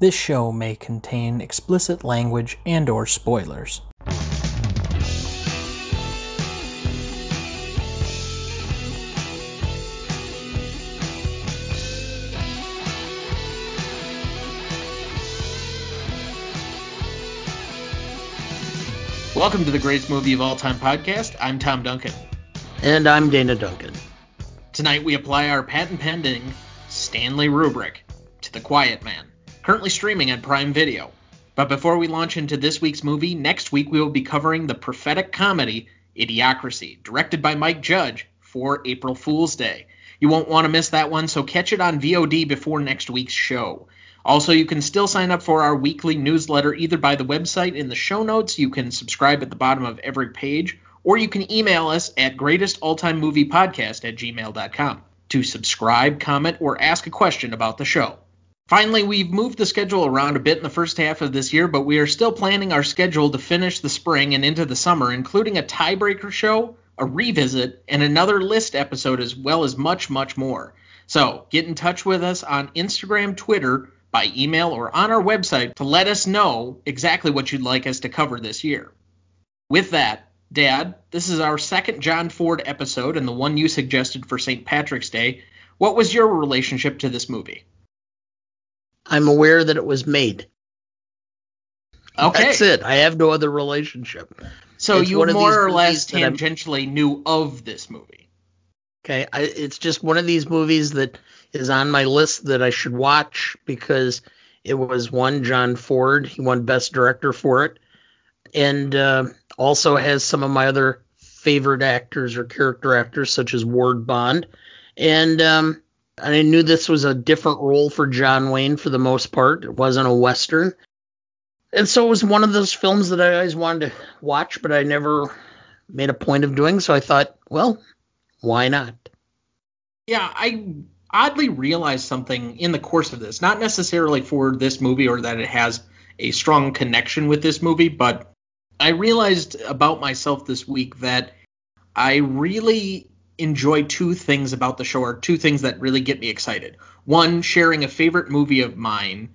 This show may contain explicit language and or spoilers. Welcome to the greatest movie of all time podcast. I'm Tom Duncan. And I'm Dana Duncan. Tonight we apply our patent pending Stanley rubric to The Quiet Man, currently streaming on Prime Video. But before we launch into this week's movie, next week we will be covering the prophetic comedy Idiocracy, directed by Mike Judge for April Fool's Day. You won't want to miss that one, so catch it on VOD before next week's show. Also, you can still sign up for our weekly newsletter either by the website in the show notes, you can subscribe at the bottom of every page, or you can email us at greatestaltimemoviepodcast at gmail.com to subscribe, comment, or ask a question about the show. Finally, we've moved the schedule around a bit in the first half of this year, but we are still planning our schedule to finish the spring and into the summer, including a tiebreaker show, a revisit, and another list episode, as well as much, much more. So get in touch with us on Instagram, Twitter, by email or on our website to let us know exactly what you'd like us to cover this year. With that, Dad, this is our second John Ford episode and the one you suggested for St. Patrick's Day. What was your relationship to this movie? I'm aware that it was made. Okay. That's it. I have no other relationship. So It's you one of these more or less tangentially knew of this movie. Okay. I, it's just one of these movies that is on my list that I should watch because it was one John Ford. He won Best Director for it. And uh, also has some of my other favorite actors or character actors, such as Ward Bond. And um, I knew this was a different role for John Wayne for the most part. It wasn't a Western. And so it was one of those films that I always wanted to watch, but I never made a point of doing. So I thought, well, why not? Yeah, I oddly realized something in the course of this, not necessarily for this movie or that it has a strong connection with this movie, but I realized about myself this week that I really enjoy two things about the show, or two things that really get me excited. One, sharing a favorite movie of mine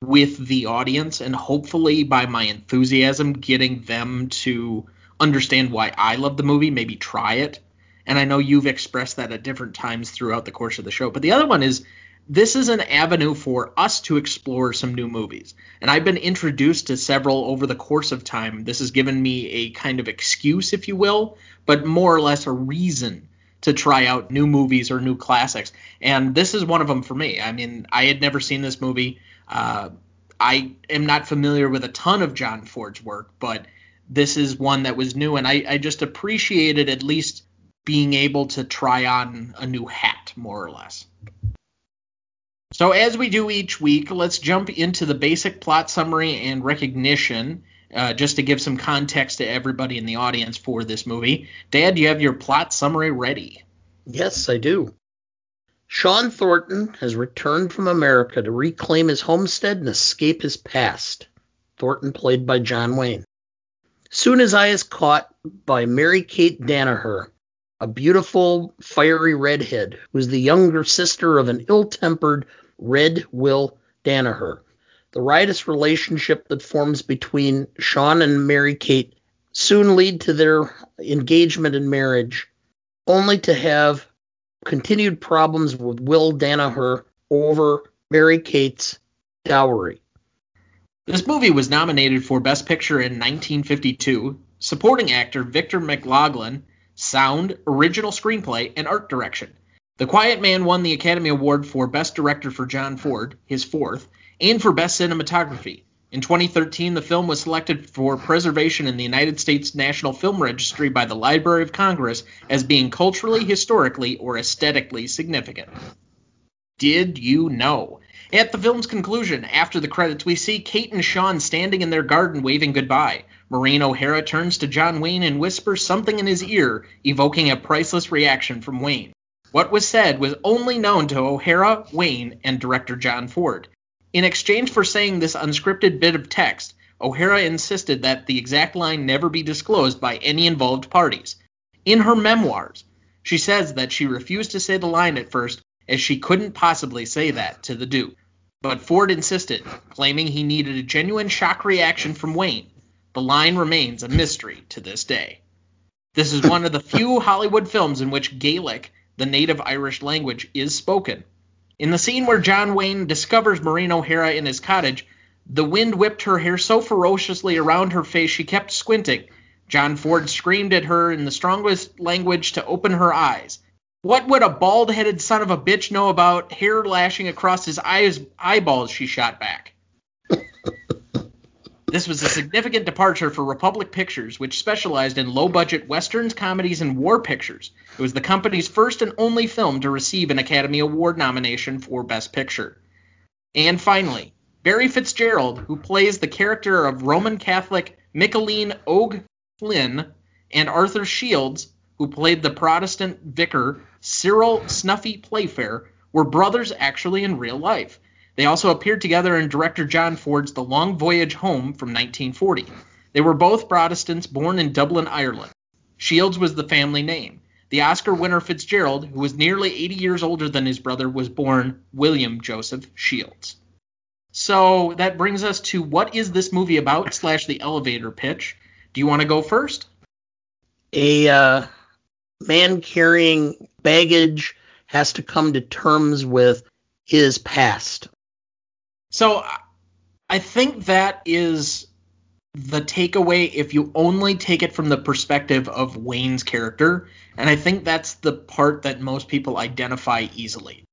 with the audience, and hopefully by my enthusiasm, getting them to understand why I love the movie, maybe try it and I know you've expressed that at different times throughout the course of the show. But the other one is this is an avenue for us to explore some new movies. And I've been introduced to several over the course of time. This has given me a kind of excuse, if you will, but more or less a reason to try out new movies or new classics. And this is one of them for me. I mean, I had never seen this movie. Uh, I am not familiar with a ton of John Ford's work, but this is one that was new, and I, I just appreciated at least being able to try on a new hat, more or less. So, as we do each week, let's jump into the basic plot summary and recognition, uh, just to give some context to everybody in the audience for this movie. Dad, you have your plot summary ready? Yes, I do. Sean Thornton has returned from America to reclaim his homestead and escape his past. Thornton, played by John Wayne. Soon his eye is caught by Mary Kate Danaher, a beautiful, fiery redhead who is the younger sister of an ill tempered Red Will Danaher. The riotous relationship that forms between Sean and Mary Kate soon lead to their engagement and marriage, only to have continued problems with Will Danaher over Mary Kate's dowry. This movie was nominated for Best Picture in 1952. Supporting actor Victor McLaglen, sound, original screenplay, and art direction. The Quiet Man won the Academy Award for Best Director for John Ford, his fourth, and for Best Cinematography. In 2013, the film was selected for preservation in the United States National Film Registry by the Library of Congress as being culturally, historically, or aesthetically significant. Did you know? At the film's conclusion, after the credits, we see Kate and Sean standing in their garden waving goodbye. Maureen O'Hara turns to John Wayne and whispers something in his ear, evoking a priceless reaction from Wayne. What was said was only known to O'Hara, Wayne, and director John Ford. In exchange for saying this unscripted bit of text, O'Hara insisted that the exact line never be disclosed by any involved parties. In her memoirs, she says that she refused to say the line at first as she couldn't possibly say that to the Duke. But Ford insisted, claiming he needed a genuine shock reaction from Wayne. The line remains a mystery to this day. This is one of the few Hollywood films in which Gaelic, the native Irish language, is spoken. In the scene where John Wayne discovers Maureen O'Hara in his cottage, the wind whipped her hair so ferociously around her face she kept squinting. John Ford screamed at her in the strongest language to open her eyes. What would a bald headed son of a bitch know about hair lashing across his eyes eyeballs? She shot back. This was a significant departure for Republic Pictures, which specialized in low budget westerns, comedies, and war pictures. It was the company's first and only film to receive an Academy Award nomination for Best Picture. And finally, Barry Fitzgerald, who plays the character of Roman Catholic Michaeleen Og Flynn, and Arthur Shields, who played the Protestant vicar Cyril Snuffy Playfair, were brothers actually in real life. They also appeared together in director John Ford's The Long Voyage Home from 1940. They were both Protestants born in Dublin, Ireland. Shields was the family name. The Oscar winner Fitzgerald, who was nearly 80 years older than his brother, was born William Joseph Shields. So that brings us to what is this movie about slash the elevator pitch. Do you want to go first? A uh, man carrying baggage has to come to terms with his past. So I think that is the takeaway if you only take it from the perspective of Wayne's character. And I think that's the part that most people identify easily.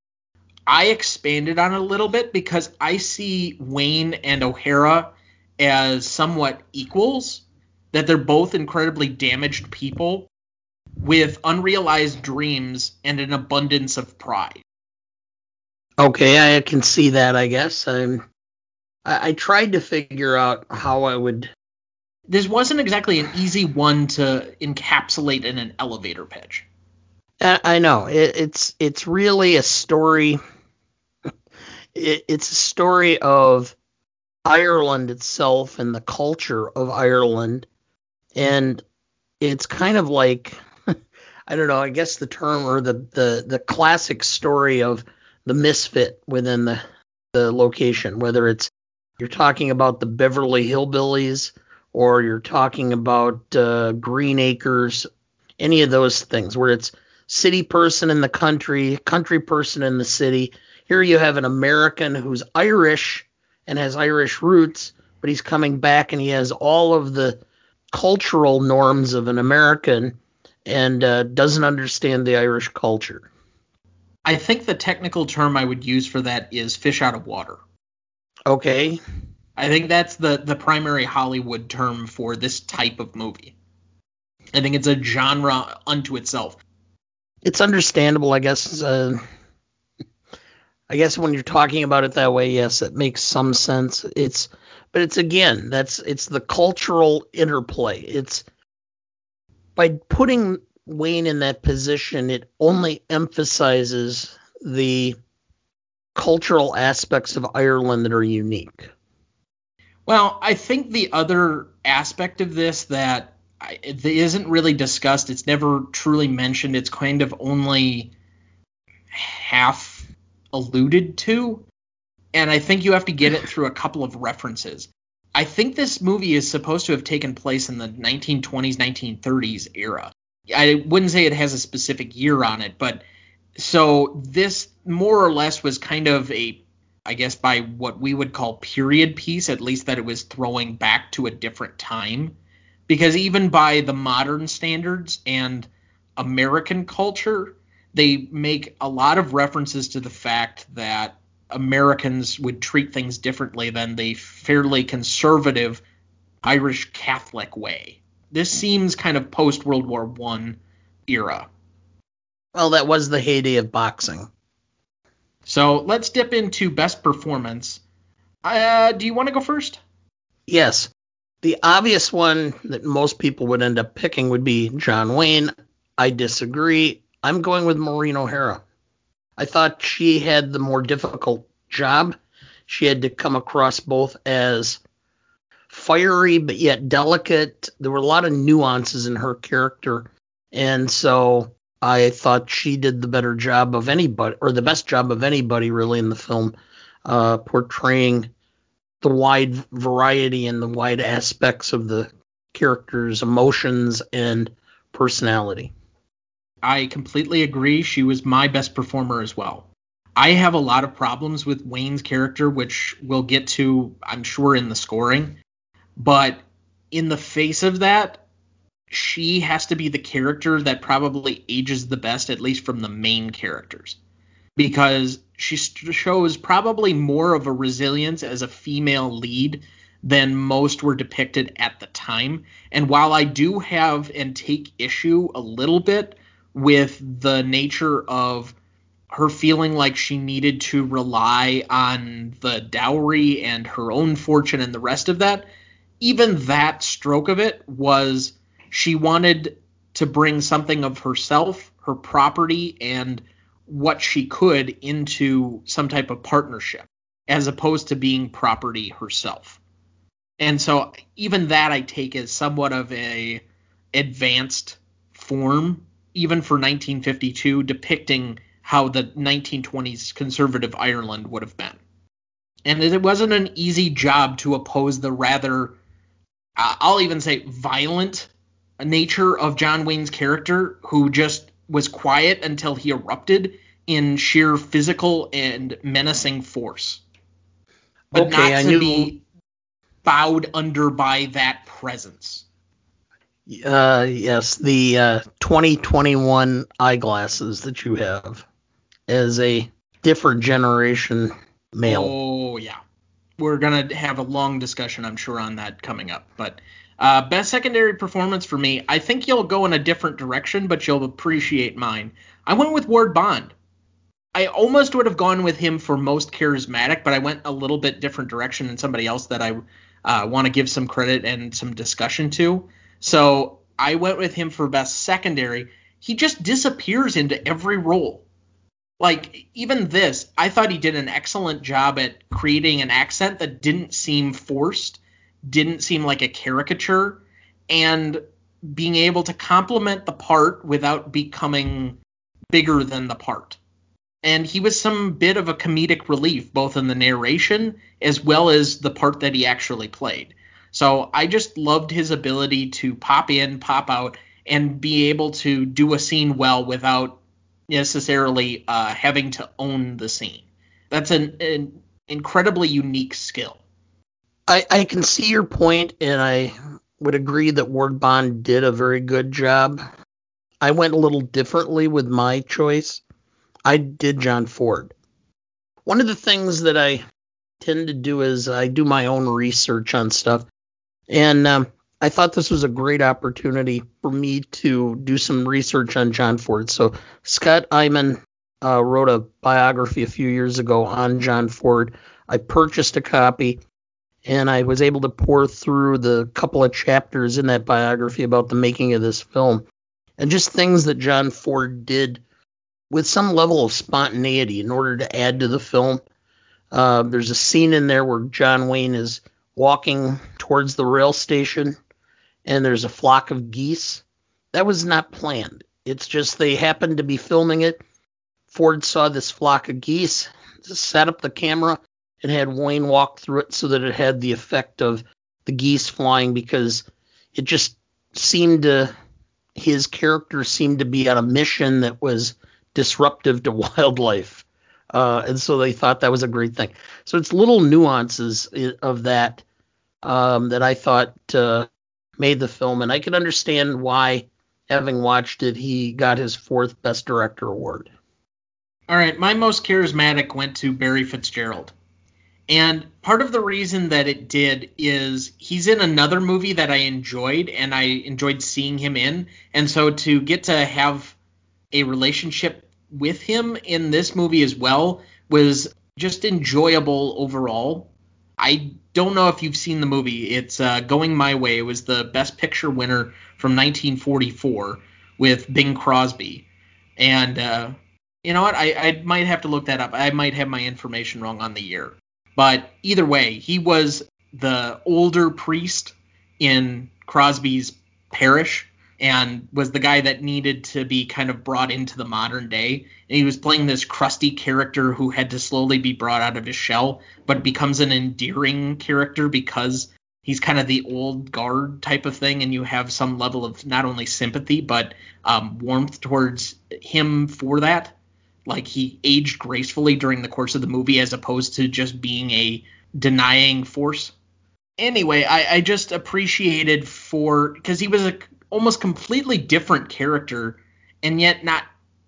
I expanded on it a little bit because I see Wayne and O'Hara as somewhat equals, that they're both incredibly damaged people with unrealized dreams and an abundance of pride. Okay, I can see that, I guess. I'm, I, I tried to figure out how I would. This wasn't exactly an easy one to encapsulate in an elevator pitch. I, I know it, it's it's really a story it, it's a story of Ireland itself and the culture of Ireland, and it's kind of like I don't know. I guess the term or the the the classic story of the misfit within the the location, whether it's you're talking about the Beverly Hillbillies or you're talking about uh, Green Acres, any of those things where it's city person in the country, country person in the city, here you have an American who's Irish and has Irish roots, but he's coming back and he has all of the cultural norms of an American and uh, doesn't understand the Irish culture. I think the technical term I would use for that is fish out of water. Okay. I think that's the the primary Hollywood term for this type of movie. I think it's a genre unto itself. It's understandable, I guess. Uh, I guess when you're talking about it that way, yes, it makes some sense. It's but it's again, that's it's the cultural interplay. It's by putting Wayne in that position, it only emphasizes the cultural aspects of Ireland that are unique. Well, I think the other aspect of this that isn't really discussed, it's never truly mentioned, it's kind of only half alluded to, and I think you have to get it through a couple of references. I think this movie is supposed to have taken place in the 1920s, 1930s era. I wouldn't say it has a specific year on it, but so this more or less was kind of a I guess by what we would call period piece, at least that it was throwing back to a different time. Because even by the modern standards and American culture, they make a lot of references to the fact that Americans would treat things differently than the fairly conservative Irish Catholic way. This seems kind of post World War One era. Well, that was the heyday of boxing. So let's dip into best performance. Uh, do you want to go first? Yes. The obvious one that most people would end up picking would be John Wayne. I disagree. I'm going with Maureen O'Hara. I thought she had the more difficult job. She had to come across both as fiery but yet delicate. There were a lot of nuances in her character. And so I thought she did the better job of anybody, or the best job of anybody really in the film. uh, portraying the wide variety and the wide aspects of the character's emotions and personality. I completely agree. She was my best performer as well. I have a lot of problems with Wayne's character, which we'll get to, I'm sure, in the scoring. But in the face of that, she has to be the character that probably ages the best, at least from the main characters, because she shows probably more of a resilience as a female lead than most were depicted at the time. And while I do have and take issue a little bit with the nature of her feeling like she needed to rely on the dowry and her own fortune and the rest of that, even that stroke of it was she wanted to bring something of herself, her property, and what she could into some type of partnership, as opposed to being property herself. And so even that I take as somewhat of a advanced form, even for 1952, depicting how the 1920s conservative Ireland would have been. And it wasn't an easy job to oppose the rather, I'll even say, violent nature of John Wayne's character, who just was quiet until he erupted in sheer physical and menacing force. But okay, not to knew... be bowed under by that presence. Uh, yes, the uh, 2021 eyeglasses that you have as a different generation male. Oh, yeah. We're to have a long discussion, I'm sure, on that coming up. But uh, best secondary performance for me, I think you'll go in a different direction, but you'll appreciate mine. I went with Ward Bond. I almost would have gone with him for most charismatic, but I went a little bit different direction than somebody else that I uh, want to give some credit and some discussion to. So I went with him for best secondary. He just disappears into every role. Like even this, I thought he did an excellent job at creating an accent that didn't seem forced didn't seem like a caricature and being able to complement the part without becoming bigger than the part. And he was some bit of a comedic relief, both in the narration as well as the part that he actually played. So I just loved his ability to pop in, pop out, and be able to do a scene well without necessarily uh, having to own the scene. That's an, an incredibly unique skill. I, I can see your point, and I would agree that Ward Bond did a very good job. I went a little differently with my choice. I did John Ford. One of the things that I tend to do is I do my own research on stuff, and um, I thought this was a great opportunity for me to do some research on John Ford. So Scott Eyman uh, wrote a biography a few years ago on John Ford. I purchased a copy and I was able to pour through the couple of chapters in that biography about the making of this film and just things that John Ford did with some level of spontaneity in order to add to the film. Uh, there's a scene in there where John Wayne is walking towards the rail station and there's a flock of geese. That was not planned. It's just they happened to be filming it. Ford saw this flock of geese, set up the camera, and had Wayne walk through it so that it had the effect of the geese flying because it just seemed to his character seemed to be on a mission that was disruptive to wildlife. Uh, and so they thought that was a great thing. So it's little nuances of that um, that I thought uh, made the film, and I can understand why, having watched it, he got his fourth Best Director award. All right, my most charismatic went to Barry Fitzgerald. And part of the reason that it did is he's in another movie that I enjoyed and I enjoyed seeing him in. And so to get to have a relationship with him in this movie as well was just enjoyable overall. I don't know if you've seen the movie. It's uh, Going My Way. It was the Best Picture winner from 1944 with Bing Crosby. And uh, you know what? I, I might have to look that up. I might have my information wrong on the year. But either way, he was the older priest in Crosby's parish. And was the guy that needed to be kind of brought into the modern day. And he was playing this crusty character who had to slowly be brought out of his shell, but becomes an endearing character because he's kind of the old guard type of thing, and you have some level of not only sympathy but um, warmth towards him for that. Like he aged gracefully during the course of the movie, as opposed to just being a denying force. Anyway, I, I just appreciated for because he was a almost completely different character, and yet not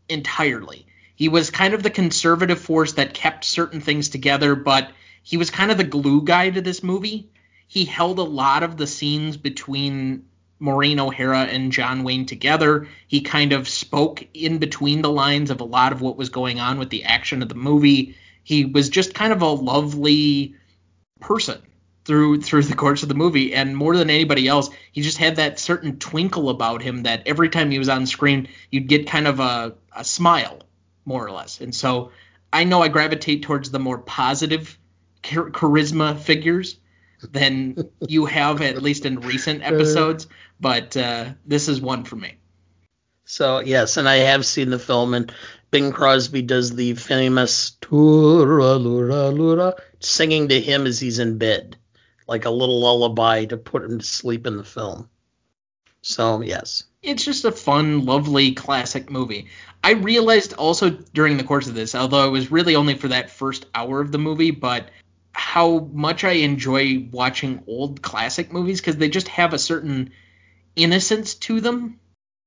entirely. He was kind of the conservative force that kept certain things together, but he was kind of the glue guy to this movie. He held a lot of the scenes between Maureen O'Hara and John Wayne together. He kind of spoke in between the lines of a lot of what was going on with the action of the movie. He was just kind of a lovely person through through the course of the movie. And more than anybody else he just had that certain twinkle about him that every time he was on screen you'd get kind of a, a smile more or less. And so i know i gravitate towards the more positive char- charisma figures than you have at least in recent episodes but uh, this is one for me. So yes, and I have seen the film, and Bing Crosby does the famous "Tura lura lura," singing to him as he's in bed, like a little lullaby to put him to sleep in the film. So yes, it's just a fun, lovely, classic movie. I realized also during the course of this, although it was really only for that first hour of the movie, but how much I enjoy watching old classic movies because they just have a certain innocence to them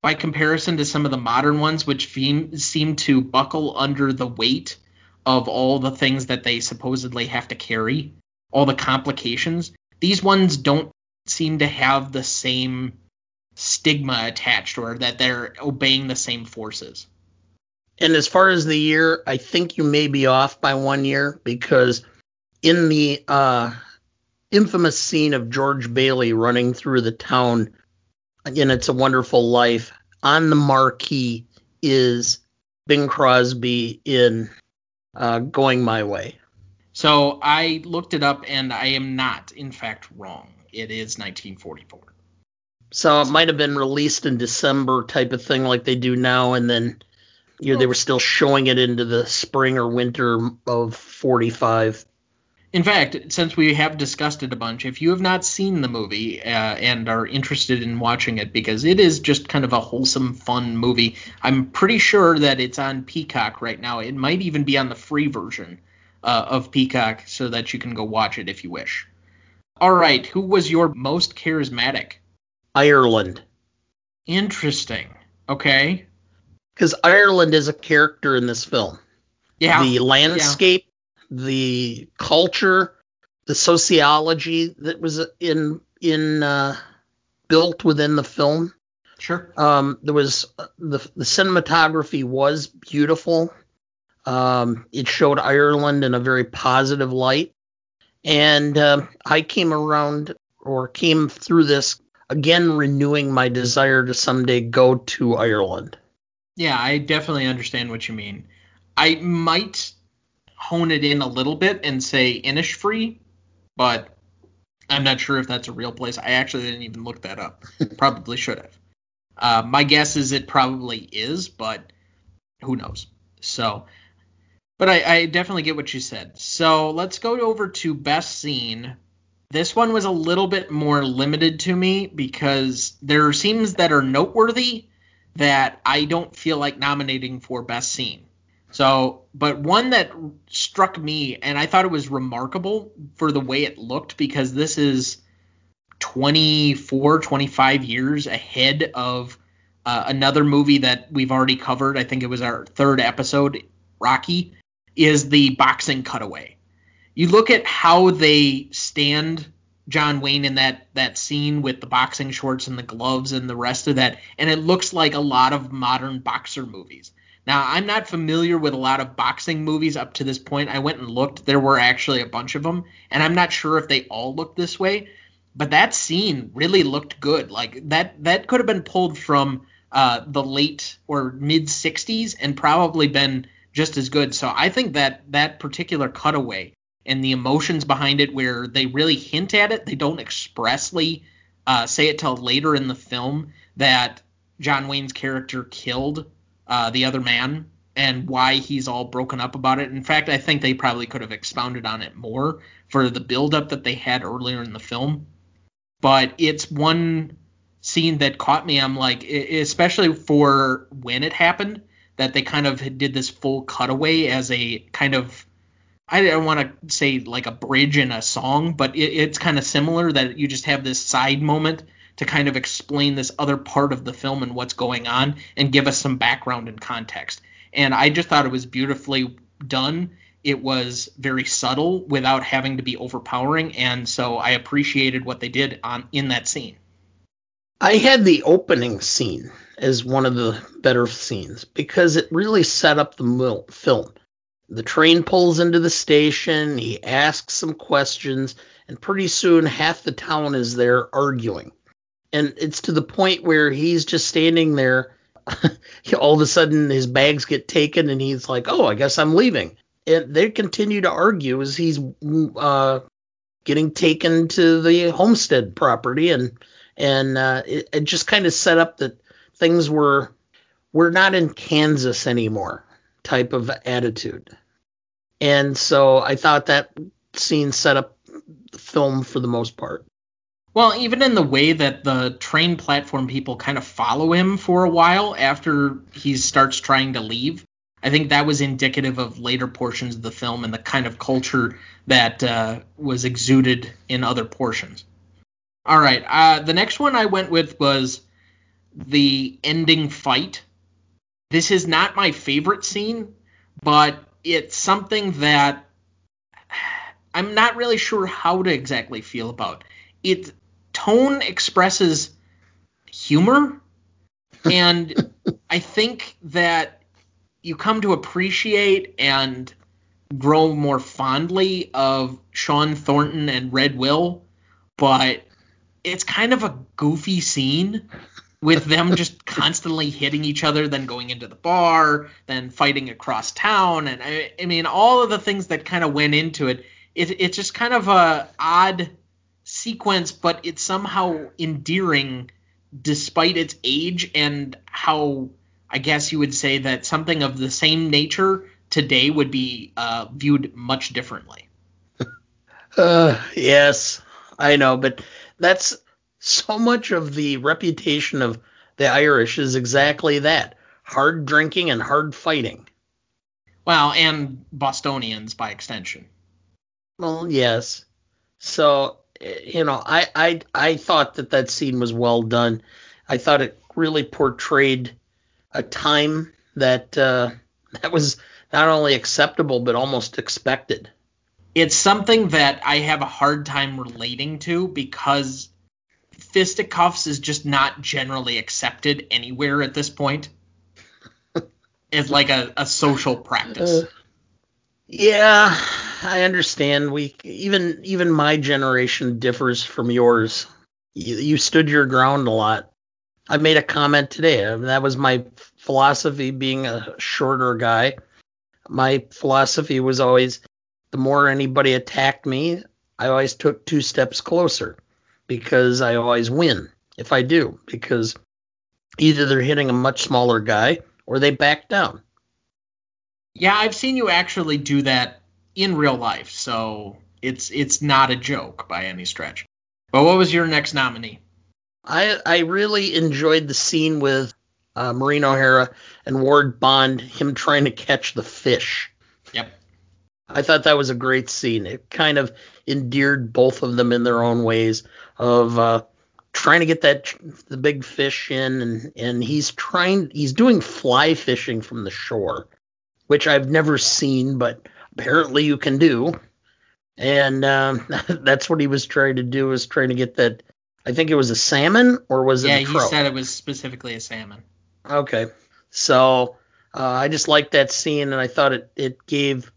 by comparison to some of the modern ones, which seem, to buckle under the weight of all the things that they supposedly have to carry, all the complications. These ones don't seem to have the same stigma attached or that they're obeying the same forces. and as far as the year, I think you may be off by one year because in the uh, infamous scene of George Bailey running through the town in It's a Wonderful Life, on the marquee is Bing Crosby in uh, Going My Way. So I looked it up and I am not, in fact, wrong. It is 1944. So it might have been released in December type of thing like they do now, and then you know, they were still showing it into the spring or winter of 45. In fact, since we have discussed it a bunch, if you have not seen the movie uh, and are interested in watching it, because it is just kind of a wholesome, fun movie, I'm pretty sure that it's on Peacock right now. It might even be on the free version uh, of Peacock so that you can go watch it if you wish. All right, who was your most charismatic? Ireland. Interesting. Okay. Because Ireland is a character in this film. Yeah. The landscape, the culture, the sociology that was in in uh, built within the film. Sure. Um, there was the the cinematography was beautiful. Um, it showed Ireland in a very positive light, and um I came around or came through this again, renewing my desire to someday go to Ireland. Yeah, I definitely understand what you mean. I might hone it in a little bit and say Innisfree, but I'm not sure if that's a real place. I actually didn't even look that up. probably should have. Uh, my guess is it probably is, but who knows? So, but I, I definitely get what you said. So let's go over to best scene. This one was a little bit more limited to me because there are scenes that are noteworthy that I don't feel like nominating for best scene. So, but one that struck me and I thought it was remarkable for the way it looked because this is 24, 25 years ahead of uh, another movie that we've already covered. I think it was our third episode, Rocky, is the boxing cutaway. You look at how they stand John Wayne in that that scene with the boxing shorts and the gloves and the rest of that, and it looks like a lot of modern boxer movies. Now, I'm not familiar with a lot of boxing movies up to this point. I went and looked. There were actually a bunch of them, and I'm not sure if they all look this way, but that scene really looked good. Like that that could have been pulled from uh, the late or mid 60s and probably been just as good. So I think that that particular cutaway and the emotions behind it, where they really hint at it, they don't expressly uh, say it till later in the film that John Wayne's character killed uh, the other man and why he's all broken up about it. In fact, I think they probably could have expounded on it more for the buildup that they had earlier in the film. But it's one scene that caught me. I'm like, especially for when it happened, that they kind of did this full cutaway as a kind of I don't want to say like a bridge in a song, but it, it's kind of similar that you just have this side moment to kind of explain this other part of the film and what's going on and give us some background and context. And I just thought it was beautifully done. It was very subtle without having to be overpowering, and so I appreciated what they did on in that scene. I had the opening scene as one of the better scenes because it really set up the film. The train pulls into the station, he asks some questions, and pretty soon half the town is there arguing and it's to the point where he's just standing there. All of a sudden, his bags get taken, and he's like, "Oh, I guess I'm leaving." And they continue to argue as he's uh, getting taken to the homestead property, and and uh, it, it just kind of set up that things were we're not in Kansas anymore type of attitude. And so I thought that scene set up the film for the most part. Well, even in the way that the train platform people kind of follow him for a while after he starts trying to leave, I think that was indicative of later portions of the film and the kind of culture that uh, was exuded in other portions. All right, uh, the next one I went with was the ending fight. This is not my favorite scene, but it's something that I'm not really sure how to exactly feel about. It tone expresses humor, and I think that you come to appreciate and grow more fondly of Sean Thornton and Red Will, but it's kind of a goofy scene with them just constantly hitting each other, then going into the bar, then fighting across town, and I, I mean all of the things that kind of went into it. it. It's just kind of a odd sequence, but it's somehow endearing despite its age and how I guess you would say that something of the same nature today would be uh, viewed much differently. uh, yes, I know, but that's so much of the reputation of the Irish is exactly that hard drinking and hard fighting. Well, and Bostonians by extension. Well, yes. So you know, I, I I thought that that scene was well done. I thought it really portrayed a time that uh, that was not only acceptable but almost expected. It's something that I have a hard time relating to because fisticuffs is just not generally accepted anywhere at this point. it's like a, a social practice. Uh, yeah, I understand. We even even my generation differs from yours. You, you stood your ground a lot. I made a comment today. That was my philosophy being a shorter guy. My philosophy was always the more anybody attacked me, I always took two steps closer because I always win if I do because either they're hitting a much smaller guy or they back down. Yeah, I've seen you actually do that in real life, so it's it's not a joke by any stretch. But what was your next nominee? I I really enjoyed the scene with uh, Maureen O'Hara and Ward Bond, him trying to catch the fish. Yep. I thought that was a great scene. It kind of endeared both of them in their own ways of uh, trying to get that the big fish in, and and he's trying he's doing fly fishing from the shore, which I've never seen, but apparently you can do. And um, that's what he was trying to do was trying to get that. I think it was a salmon or was it? Yeah, he said it was specifically a salmon. Okay, so uh, I just liked that scene, and I thought it it gave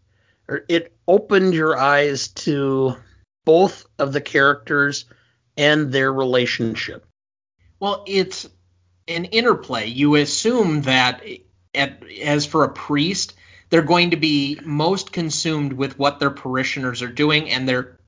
or it opened your eyes to both of the characters and their relationship. Well, it's an interplay. You assume that, at, as for a priest, they're going to be most consumed with what their parishioners are doing and their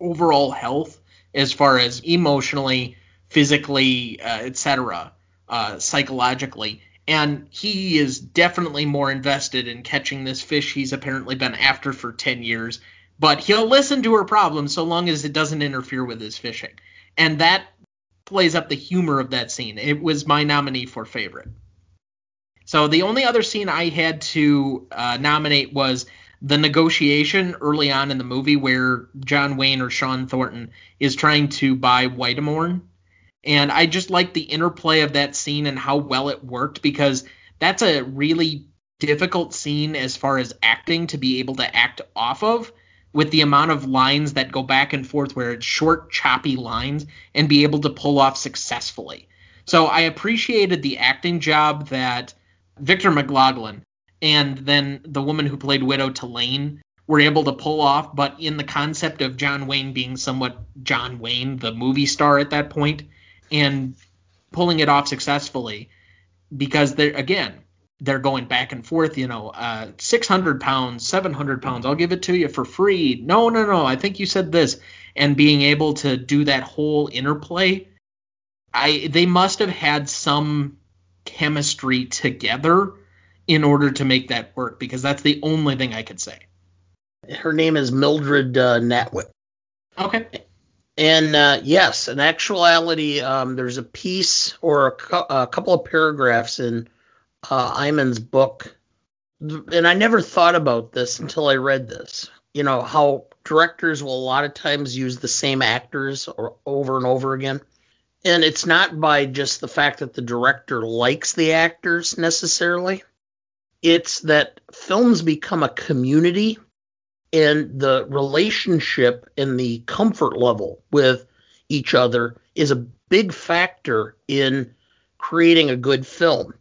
overall health as far as emotionally, physically, uh, etc. uh, psychologically. And he is definitely more invested in catching this fish he's apparently been after for 10 years. But he'll listen to her problems so long as it doesn't interfere with his fishing. And that plays up the humor of that scene. It was my nominee for favorite. So the only other scene I had to uh, nominate was the negotiation early on in the movie where John Wayne or Sean Thornton is trying to buy White O'Morn. And I just like the interplay of that scene and how well it worked because that's a really difficult scene as far as acting to be able to act off of with the amount of lines that go back and forth where it's short, choppy lines and be able to pull off successfully. So I appreciated the acting job that Victor McLaglen and then the woman who played Widow Tillane were able to pull off, but in the concept of John Wayne being somewhat John Wayne, the movie star at that point, and pulling it off successfully because they're again they're going back and forth you know uh, 600 pounds 700 pounds i'll give it to you for free. No no no i think you said this. And being able to do that whole interplay i they must have had some chemistry together in order to make that work because that's the only thing i could say. Her name is mildred uh, natwick. Okay and uh, yes, in actuality, um, there's a piece or a, cu- a couple of paragraphs in uh, Eyman's book, and I never thought about this until I read this. You know how directors will a lot of times use the same actors or, over and over again, and it's not by just the fact that the director likes the actors necessarily. It's that films become a community and the relationship and the comfort level with each other is a big factor in creating a good film.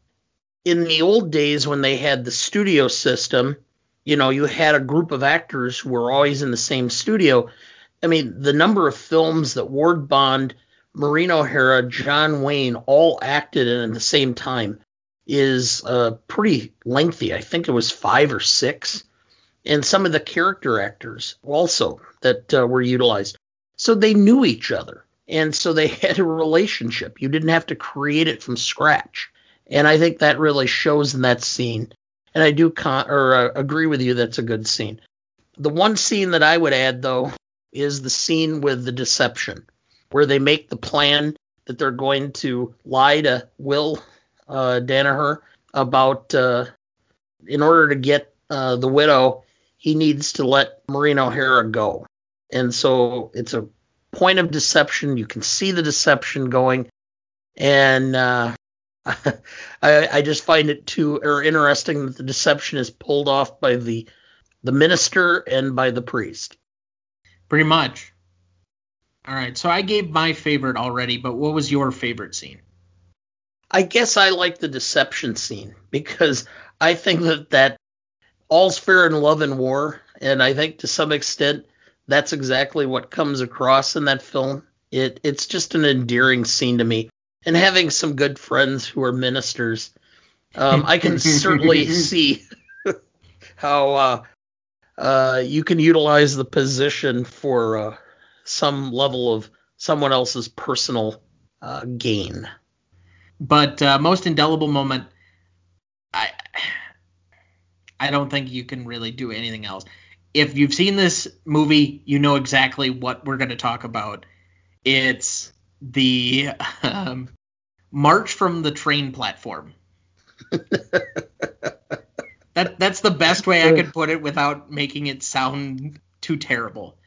In the old days when they had the studio system, you know, you had a group of actors who were always in the same studio. I mean, the number of films that Ward Bond, Maureen O'Hara, John Wayne all acted in at the same time is uh, pretty lengthy. I think it was five or six and some of the character actors also that uh, were utilized. So they knew each other, and so they had a relationship. You didn't have to create it from scratch, and I think that really shows in that scene. And I do con- or uh, agree with you that's a good scene. The one scene that I would add though is the scene with the deception, where they make the plan that they're going to lie to Will uh, Danaher about uh, in order to get uh, the widow he needs to let Maureen O'Hara go. And so it's a point of deception. You can see the deception going. And uh, I, I, just find it too or interesting that the deception is pulled off by the the minister and by the priest. Pretty much. All right. So I gave my favorite already, but what was your favorite scene? I guess I like the deception scene because I think that that all's fair in love and war, and I think to some extent that's exactly what comes across in that film. It it's just an endearing scene to me, and having some good friends who are ministers, um, I can certainly see how uh, uh, you can utilize the position for uh, some level of someone else's personal uh, gain. But uh, most indelible moment, I I don't think you can really do anything else. If you've seen this movie, you know exactly what we're going to talk about. It's the um, march from the train platform. that that's the best way I could put it without making it sound too terrible.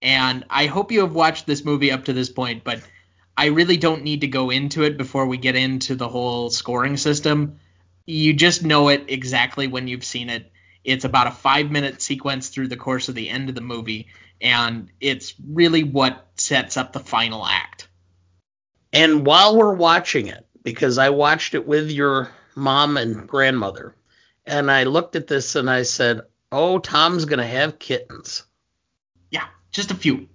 And I hope you have watched this movie up to this point, but I really don't need to go into it before we get into the whole scoring system you just know it exactly when you've seen it. It's about a five minute sequence through the course of the end of the movie, and it's really what sets up the final act. And while we're watching it, because I watched it with your mom and grandmother, and I looked at this and I said, Oh, Tom's going to have kittens. Yeah, just a few.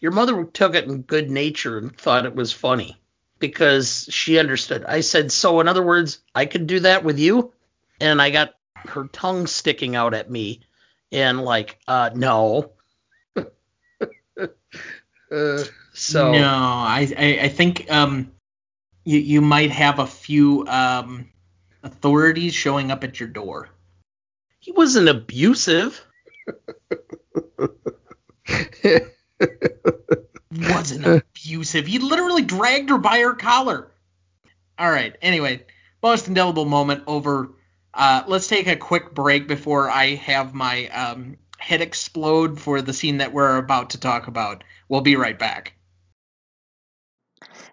Your mother took it in good nature and thought it was funny because she understood. I said, So, in other words, I could do that with you? And I got her tongue sticking out at me and, like, uh, no. uh, so. No, I, I, I think, um, you you might have a few um, authorities showing up at your door. He wasn't abusive. Wasn't abusive. He literally dragged her by her collar. All right. Anyway, most indelible moment over. Uh, let's take a quick break before I have my um, head explode for the scene that we're about to talk about. We'll be right back.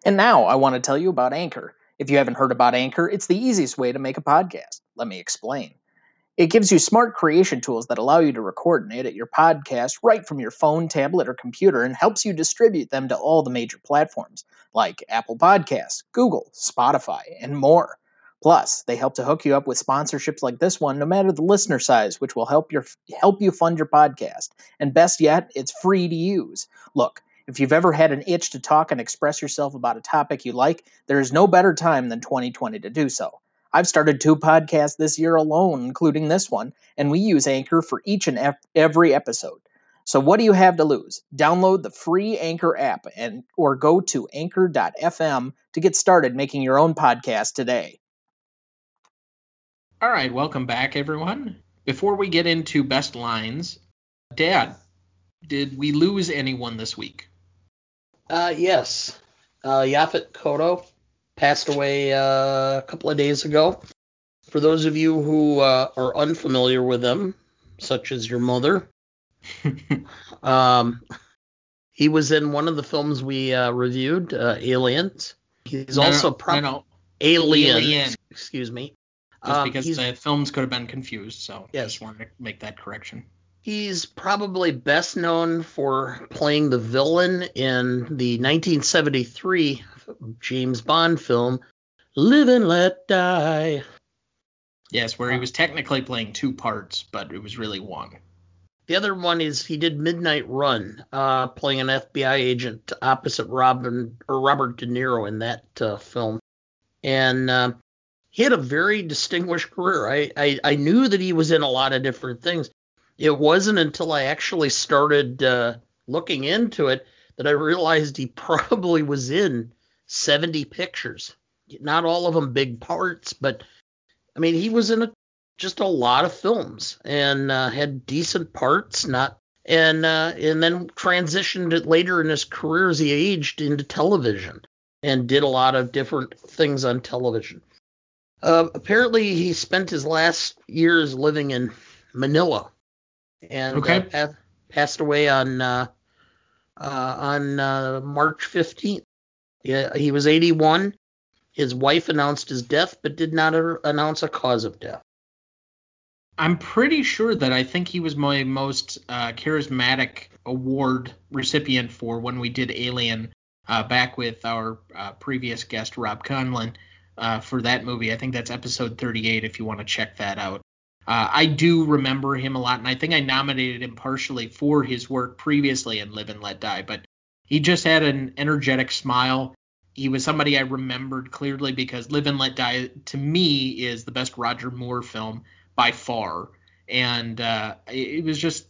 And now I want to tell you about Anchor. If you haven't heard about Anchor, it's the easiest way to make a podcast. Let me explain. It gives you smart creation tools that allow you to record and edit your podcast right from your phone, tablet, or computer and helps you distribute them to all the major platforms like Apple Podcasts, Google, Spotify, and more. Plus, they help to hook you up with sponsorships like this one no matter the listener size, which will help your help you fund your podcast. And best yet, it's free to use. Look, if you've ever had an itch to talk and express yourself about a topic you like, there is no better time than 2020 to do so. I've started two podcasts this year alone, including this one, and we use Anchor for each and every episode. So what do you have to lose? Download the free Anchor app and or go to anchor.fm to get started making your own podcast today. All right, welcome back everyone. Before we get into best lines, Dad, did we lose anyone this week? Uh yes. Uh Yaphet Kotto passed away uh, a couple of days ago. For those of you who uh, are unfamiliar with him, such as your mother, um, he was in one of the films we uh, reviewed, uh, Aliens. He's no, also no, pro- no. Alien, Alien. Excuse me. Just Um, because the films could have been confused, so Yes. just wanted to make that correction. He's probably best known for playing the villain in the 1973 James Bond film Live and Let Die. Yes, where he was technically playing two parts, but it was really one. The other one is he did Midnight Run, uh, playing an FBI agent opposite Robin or Robert De Niro in that uh, film, and uh, he had a very distinguished career. I, I I knew that he was in a lot of different things. It wasn't until I actually started uh, looking into it that I realized he probably was in 70 pictures. Not all of them big parts, but I mean he was in a just a lot of films and uh, had decent parts, not and uh, and then transitioned it later in his career as he aged into television and did a lot of different things on television. Uh, apparently, he spent his last years living in Manila and Okay. uh, pa- passed away on uh, uh, on uh, March 15th. Yeah, he was 81. His wife announced his death, but did not uh, announce a cause of death. I'm pretty sure that I think he was my most uh, charismatic award recipient for when we did Alien uh, back with our uh, previous guest Rob Conlon uh, for that movie. I think that's episode 38 if you want to check that out. Uh, I do remember him a lot, and I think I nominated him partially for his work previously in Live and Let Die. But he just had an energetic smile. He was somebody I remembered clearly because Live and Let Die to me is the best Roger Moore film by far. And uh, it, was just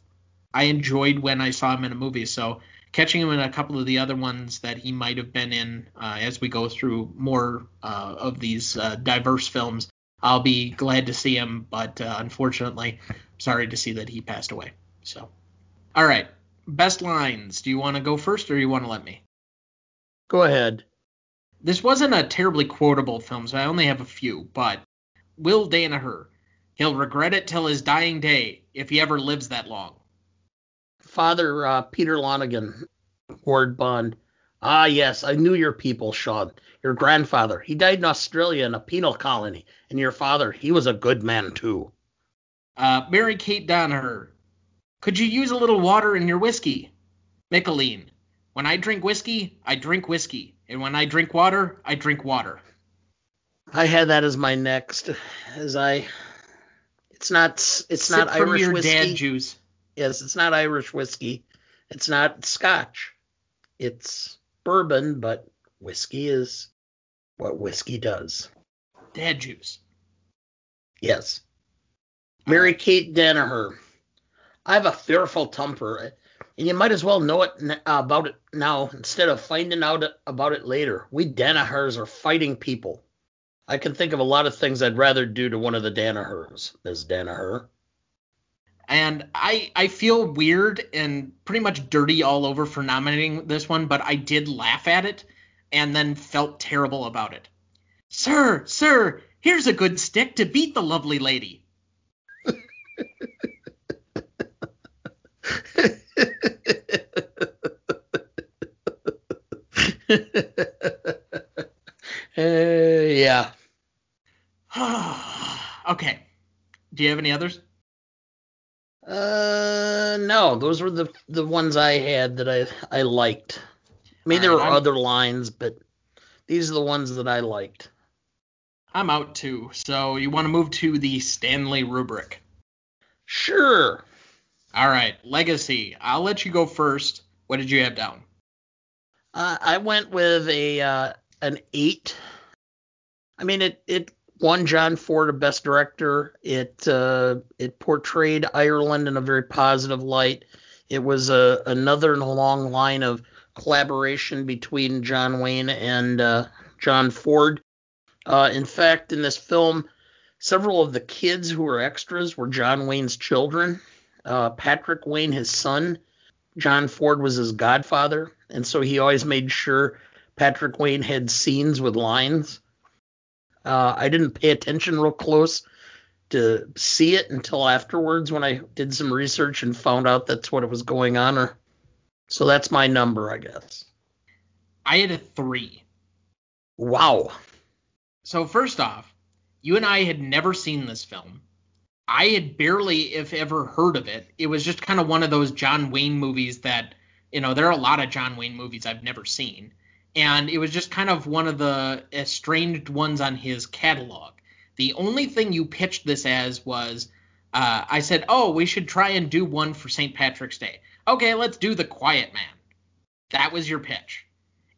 I enjoyed when I saw him in a movie. So catching him in a couple of the other ones that he might have been in uh, as we go through more uh, of these uh, diverse films, I'll be glad to see him. But uh, unfortunately, sorry to see that he passed away. So, all right, best lines. Do you want to go first, or you want to let me? Go ahead. This wasn't a terribly quotable film, so I only have a few. But Will Danaher, he'll regret it till his dying day if he ever lives that long. Father uh, Peter Lonergan, Ward Bond. Ah, yes, I knew your people, Sean. Your grandfather. He died in Australia in a penal colony. And your father, he was a good man, too. Uh, Mary Kate Danaher, could you use a little water in your whiskey? Michaeleen, when I drink whiskey, I drink whiskey, and when I drink water, I drink water. I had that as my next, as I. It's not. It's Sip not from Irish your whiskey. dad juice. Yes, it's not Irish whiskey. It's not Scotch. It's bourbon, but whiskey is what whiskey does. Dad juice. Yes. Mary Kate Danaher. I have a fearful temper. And you might as well know it about it now instead of finding out about it later. We Danahers are fighting people. I can think of a lot of things I'd rather do to one of the Danahers, Ms. Danaher. And I I feel weird and pretty much dirty all over for nominating this one, but I did laugh at it and then felt terrible about it. Sir, sir, here's a good stick to beat the lovely lady. uh, yeah. okay. Do you have any others? Uh, no, those were the the ones I had that I I liked. I mean, there were I'm- other lines, but these are the ones that I liked. I'm out too. So you want to move to the Stanley rubric. Sure. All right, legacy. I'll let you go first. What did you have down? Uh, I went with a uh, an eight. I mean, it it won John Ford a Best Director. It uh, it portrayed Ireland in a very positive light. It was a another long line of collaboration between John Wayne and uh, John Ford. Uh, in fact, in this film, several of the kids who were extras were John Wayne's children. Uh, Patrick Wayne, his son, John Ford was his godfather, and so he always made sure Patrick Wayne had scenes with lines. Uh, I didn't pay attention real close to see it until afterwards when I did some research and found out that's what it was going on. Or so that's my number, I guess. I had a three. Wow. So first off, you and I had never seen this film. I had barely, if ever, heard of it. It was just kind of one of those John Wayne movies that, you know, there are a lot of John Wayne movies I've never seen. And it was just kind of one of the estranged ones on his catalog. The only thing you pitched this as was, uh, I said, oh, we should try and do one for St. Patrick's Day. Okay, let's do The Quiet Man. That was your pitch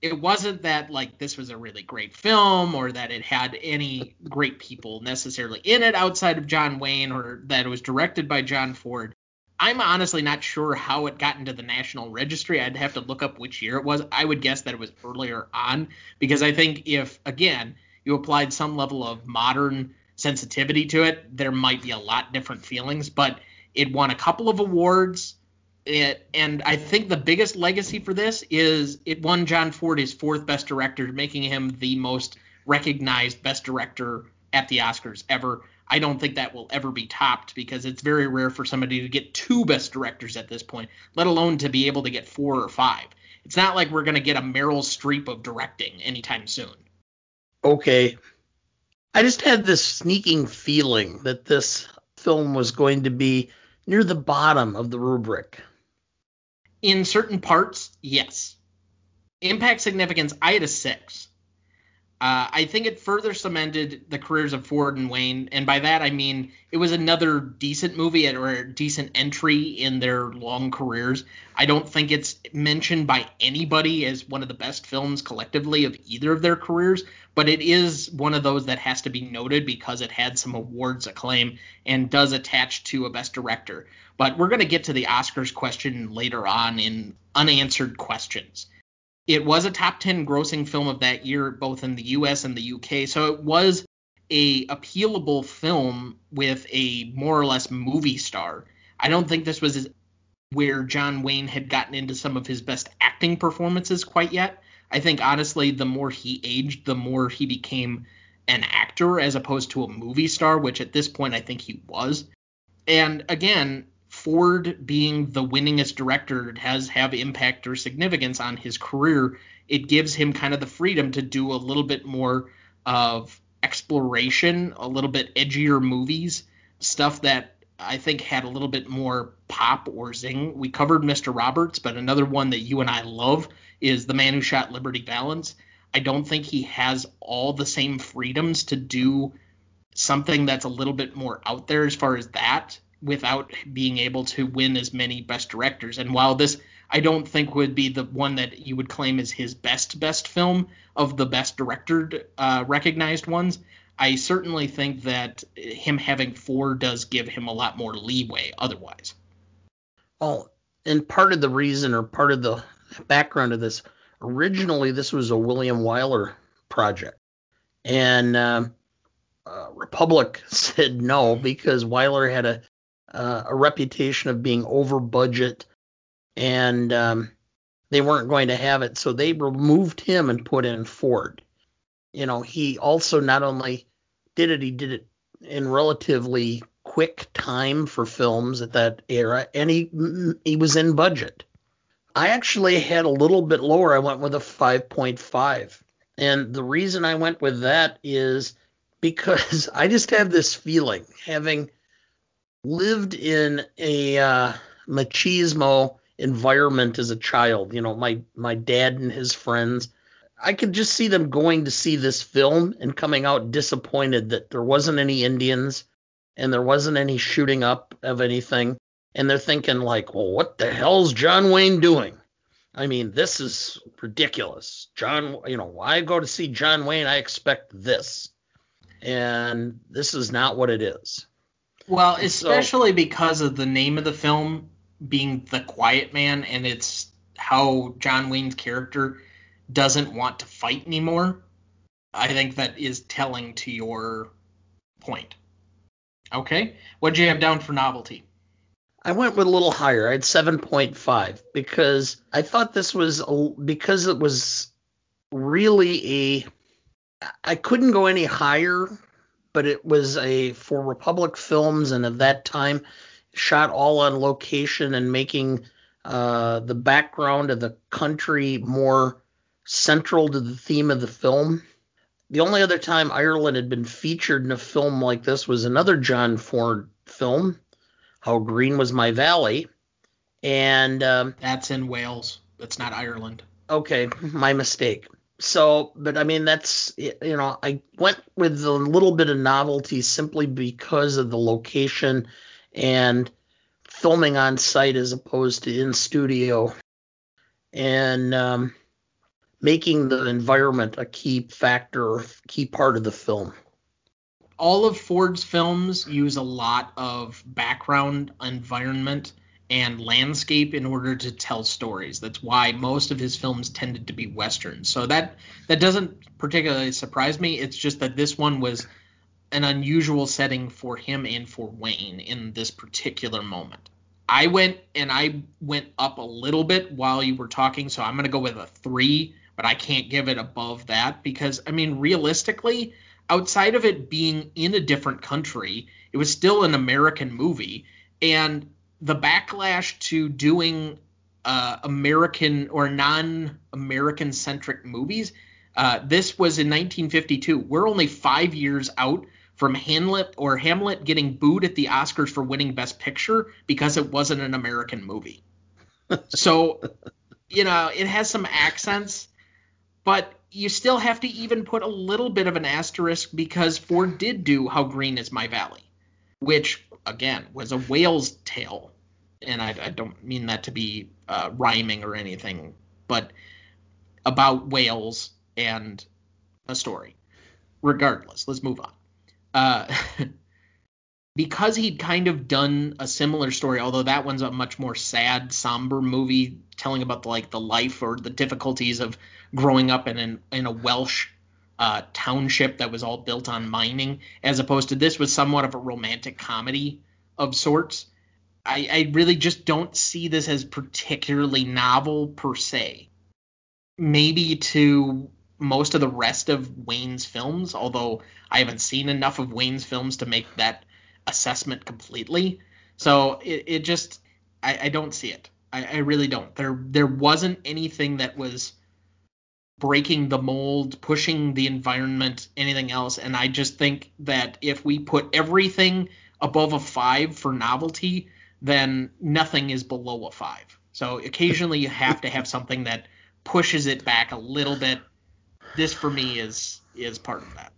it wasn't that like this was a really great film or that it had any great people necessarily in it outside of John Wayne or that it was directed by John Ford. I'm honestly not sure how it got into the National Registry. I'd have to look up which year it was. I would guess that it was earlier on because I think if again you applied some level of modern sensitivity to it, there might be a lot different feelings, but it won a couple of awards it, and I think the biggest legacy for this is it won John Ford his fourth Best Director, making him the most recognized Best Director at the Oscars ever. I don't think that will ever be topped because it's very rare for somebody to get two Best Directors at this point, let alone to be able to get four or five. It's not like we're going to get a Meryl Streep of directing anytime soon. Okay. I just had this sneaking feeling that this film was going to be near the bottom of the rubric. In certain parts, yes. Impact significance, I had a six. Uh, I think it further cemented the careers of Ford and Wayne, and by that I mean it was another decent movie or a decent entry in their long careers. I don't think it's mentioned by anybody as one of the best films collectively of either of their careers, but it is one of those that has to be noted because it had some awards acclaim and does attach to a Best Director. But we're going to get to the Oscars question later on in unanswered questions it was a top 10 grossing film of that year both in the US and the UK so it was a appealable film with a more or less movie star. I don't think this was where john wayne had gotten into some of his best acting performances quite yet. I think honestly the more he aged the more he became an actor as opposed to a movie star which at this point i think he was. And again Ford being the winningest director has have impact or significance on his career. It gives him kind of the freedom to do a little bit more of exploration, a little bit edgier movies, stuff that I think had a little bit more pop or zing. We covered Mr. Roberts, but another one that you and I love is The Man Who Shot Liberty Valance. I don't think he has all the same freedoms to do something that's a little bit more out there as far as that without being able to win as many best directors. And while this I don't think would be the one that you would claim is his best best film of the best director uh, recognized ones, I certainly think that him having four does give him a lot more leeway otherwise. Well, and part of the reason or part of the background of this, originally this was a William Wyler project, and um, uh, Republic said no because Wyler had a uh, a reputation of being over budget, and um, they weren't going to have it, so they removed him and put in Ford. You know, he also not only did it, he did it in relatively quick time for films at that era, and he he was in budget. I actually had a little bit lower. I went with a 5.5, and the reason I went with that is because I just have this feeling, having lived in a uh, machismo environment as a child. You know, my my dad and his friends. I could just see them going to see this film and coming out disappointed that there wasn't any Indians and there wasn't any shooting up of anything. And they're thinking like, well, what the hell's John Wayne doing? I mean, this is ridiculous. John, you know, why go to see John Wayne? I expect this. And this is not what it is. Well, especially so, because of the name of the film being The Quiet Man, and it's how John Wayne's character doesn't want to fight anymore. I think that is telling to your point. Okay. What'd you have down for novelty? I went with a little higher. I had 7.5 because I thought this was a, because it was really a I couldn't go any higher, but it was a for Republic Films and at that time shot all on location and making uh, the background of the country more central to the theme of the film. The only other time Ireland had been featured in a film like this was another John Ford film, How Green Was My Valley. And um, that's in Wales. That's not Ireland. Okay, my mistake. So, but I mean, that's, you know, I went with a little bit of novelty simply because of the location and filming on site as opposed to in studio. And, um, making the environment a key factor, key part of the film. All of Ford's films use a lot of background environment and landscape in order to tell stories. That's why most of his films tended to be westerns. So that that doesn't particularly surprise me. It's just that this one was an unusual setting for him and for Wayne in this particular moment. I went and I went up a little bit while you were talking, so I'm going to go with a 3 but I can't give it above that because I mean realistically, outside of it being in a different country, it was still an American movie and the backlash to doing uh, American or non-American centric movies. Uh, this was in 1952. We're only five years out from Hamlet or Hamlet getting booed at the Oscars for winning Best Picture because it wasn't an American movie. so, you know, it has some accents but you still have to even put a little bit of an asterisk because Ford did do How Green Is My Valley, which again was a whale's tale, and I, I don't mean that to be uh, rhyming or anything, but about Wales and a story. Regardless, let's move on. Uh, because he'd kind of done a similar story, although that one's a much more sad, somber movie telling about the, like the life or the difficulties of growing up in an, in a Welsh uh, township that was all built on mining, as opposed to this was somewhat of a romantic comedy of sorts. I, I really just don't see this as particularly novel per se. Maybe to most of the rest of Wayne's films, although I haven't seen enough of Wayne's films to make that assessment completely. So it, it just I, I don't see it. I, I really don't. There there wasn't anything that was breaking the mold, pushing the environment, anything else. And I just think that if we put everything above a five for novelty, then nothing is below a five. So occasionally you have to have something that pushes it back a little bit. This for me is is part of that.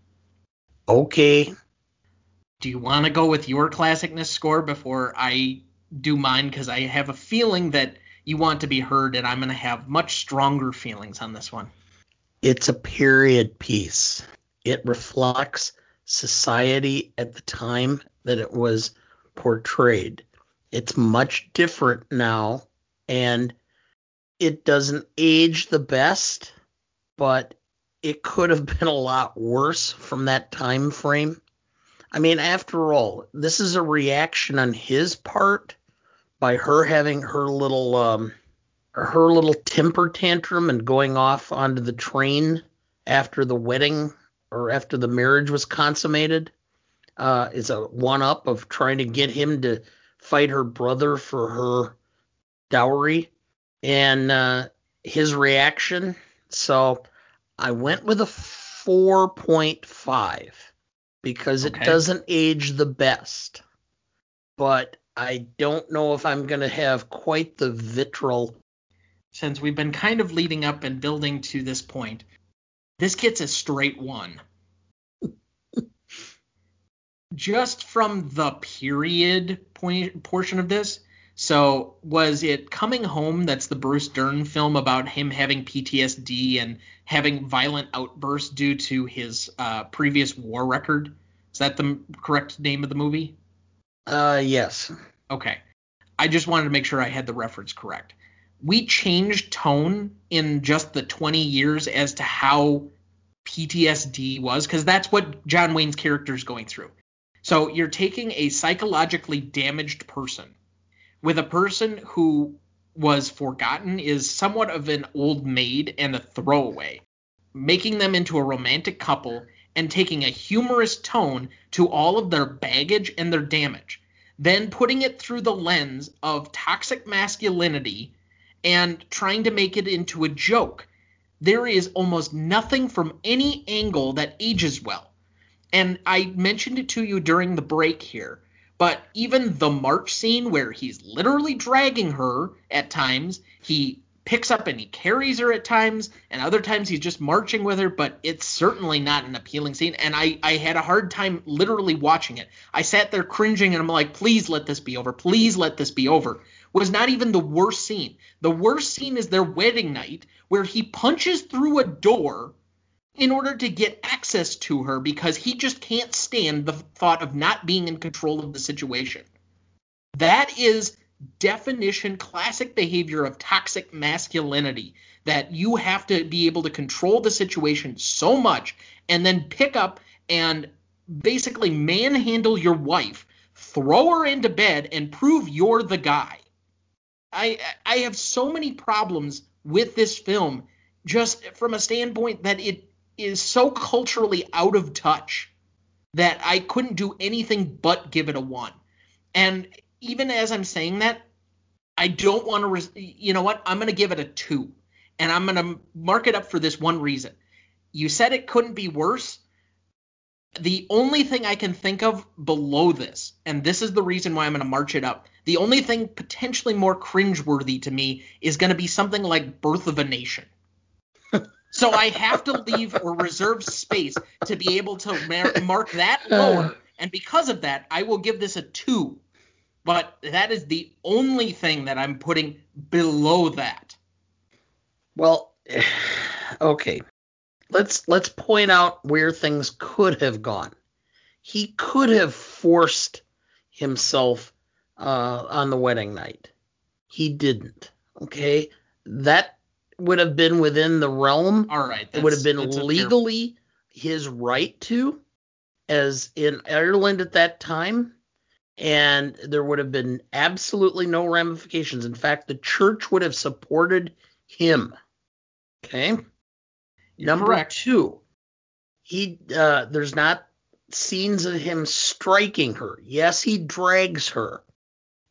Okay, do you want to go with your classicness score before I do mine? Because I have a feeling that you want to be heard, and I'm going to have much stronger feelings on this one. It's a period piece. It reflects society at the time that it was portrayed. It's much different now and it doesn't age the best, but it could have been a lot worse from that time frame. I mean, after all, this is a reaction on his part by her having her little um, her little temper tantrum and going off onto the train after the wedding or after the marriage was consummated uh, is a one up of trying to get him to fight her brother for her dowry and uh, his reaction. So I went with a 4.5 because it doesn't age the best. But I don't know if I'm going to have quite the vitriol. Since we've been kind of leading up and building to this point, this gets a straight one. Just from the period point, portion of this. So, was it Coming Home? That's the Bruce Dern film about him having PTSD and having violent outbursts due to his uh, previous war record. Is that the m- correct name of the movie? Uh, yes. Okay. I just wanted to make sure I had the reference correct. We changed tone in just the 20 years as to how PTSD was, because that's what John Wayne's character is going through. So you're taking a psychologically damaged person with a person who was forgotten, is somewhat of an old maid and a throwaway, making them into a romantic couple and taking a humorous tone to all of their baggage and their damage then putting it through the lens of toxic masculinity and trying to make it into a joke. There is almost nothing from any angle that ages well. And I mentioned it to you during the break here, but even the march scene where he's literally dragging her at times, he picks up and he carries her at times, and other times he's just marching with her, but it's certainly not an appealing scene. And I, I had a hard time literally watching it. I sat there cringing and I'm like, please let this be over. Please let this be over. Was not even the worst scene. The worst scene is their wedding night where he punches through a door in order to get access to her because he just can't stand the thought of not being in control of the situation. That is definition classic behavior of toxic masculinity that you have to be able to control the situation so much and then pick up and basically manhandle your wife, throw her into bed and prove you're the guy. I I have so many problems with this film just from a standpoint that it is so culturally out of touch that I couldn't do anything but give it a 1. And even as I'm saying that, I don't want to. Res- you know what? I'm going to give it a two, and I'm going to mark it up for this one reason. You said it couldn't be worse. The only thing I can think of below this, and this is the reason why I'm going to march it up. The only thing potentially more cringeworthy to me is going to be something like Birth of a Nation. so I have to leave or reserve space to be able to mar- mark that uh. lower, and because of that, I will give this a two but that is the only thing that I'm putting below that. Well, okay. Let's let's point out where things could have gone. He could have forced himself uh, on the wedding night. He didn't. Okay, that would have been within the realm. All right, It would have been a fair- legally his right to, as in Ireland at that time, and there would have been absolutely no ramifications. In fact, the church would have supported him. Okay. You're Number correct. two, he uh, there's not scenes of him striking her. Yes, he drags her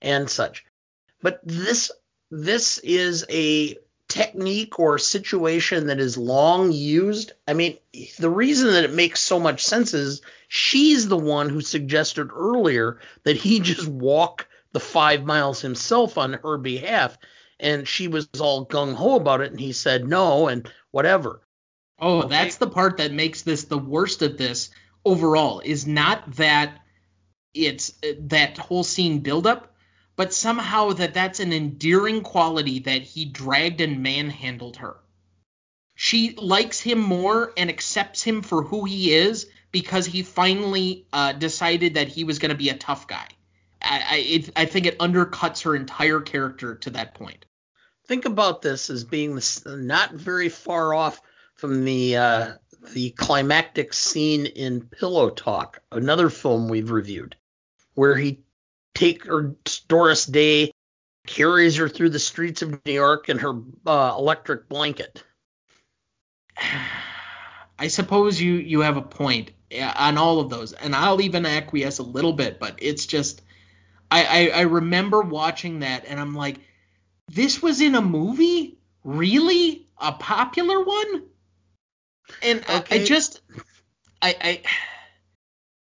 and such, but this this is a technique or situation that is long used. I mean, the reason that it makes so much sense is she's the one who suggested earlier that he just walk the five miles himself on her behalf. And she was all gung ho about it, and he said no, and whatever. Oh, that's the part that makes this the worst of this overall is not that it's uh, that whole scene buildup, but somehow that that's an endearing quality that he dragged and manhandled her. She likes him more and accepts him for who he is because he finally uh, decided that he was going to be a tough guy. I, I, it, I think it undercuts her entire character to that point. think about this as being this, not very far off from the uh, the climactic scene in Pillow Talk, another film we've reviewed, where he take her Doris Day carries her through the streets of New York in her uh, electric blanket. I suppose you you have a point on all of those, and I'll even acquiesce a little bit, but it's just I, I, I remember watching that and I'm like, this was in a movie, really, a popular one, and okay. I, I just I I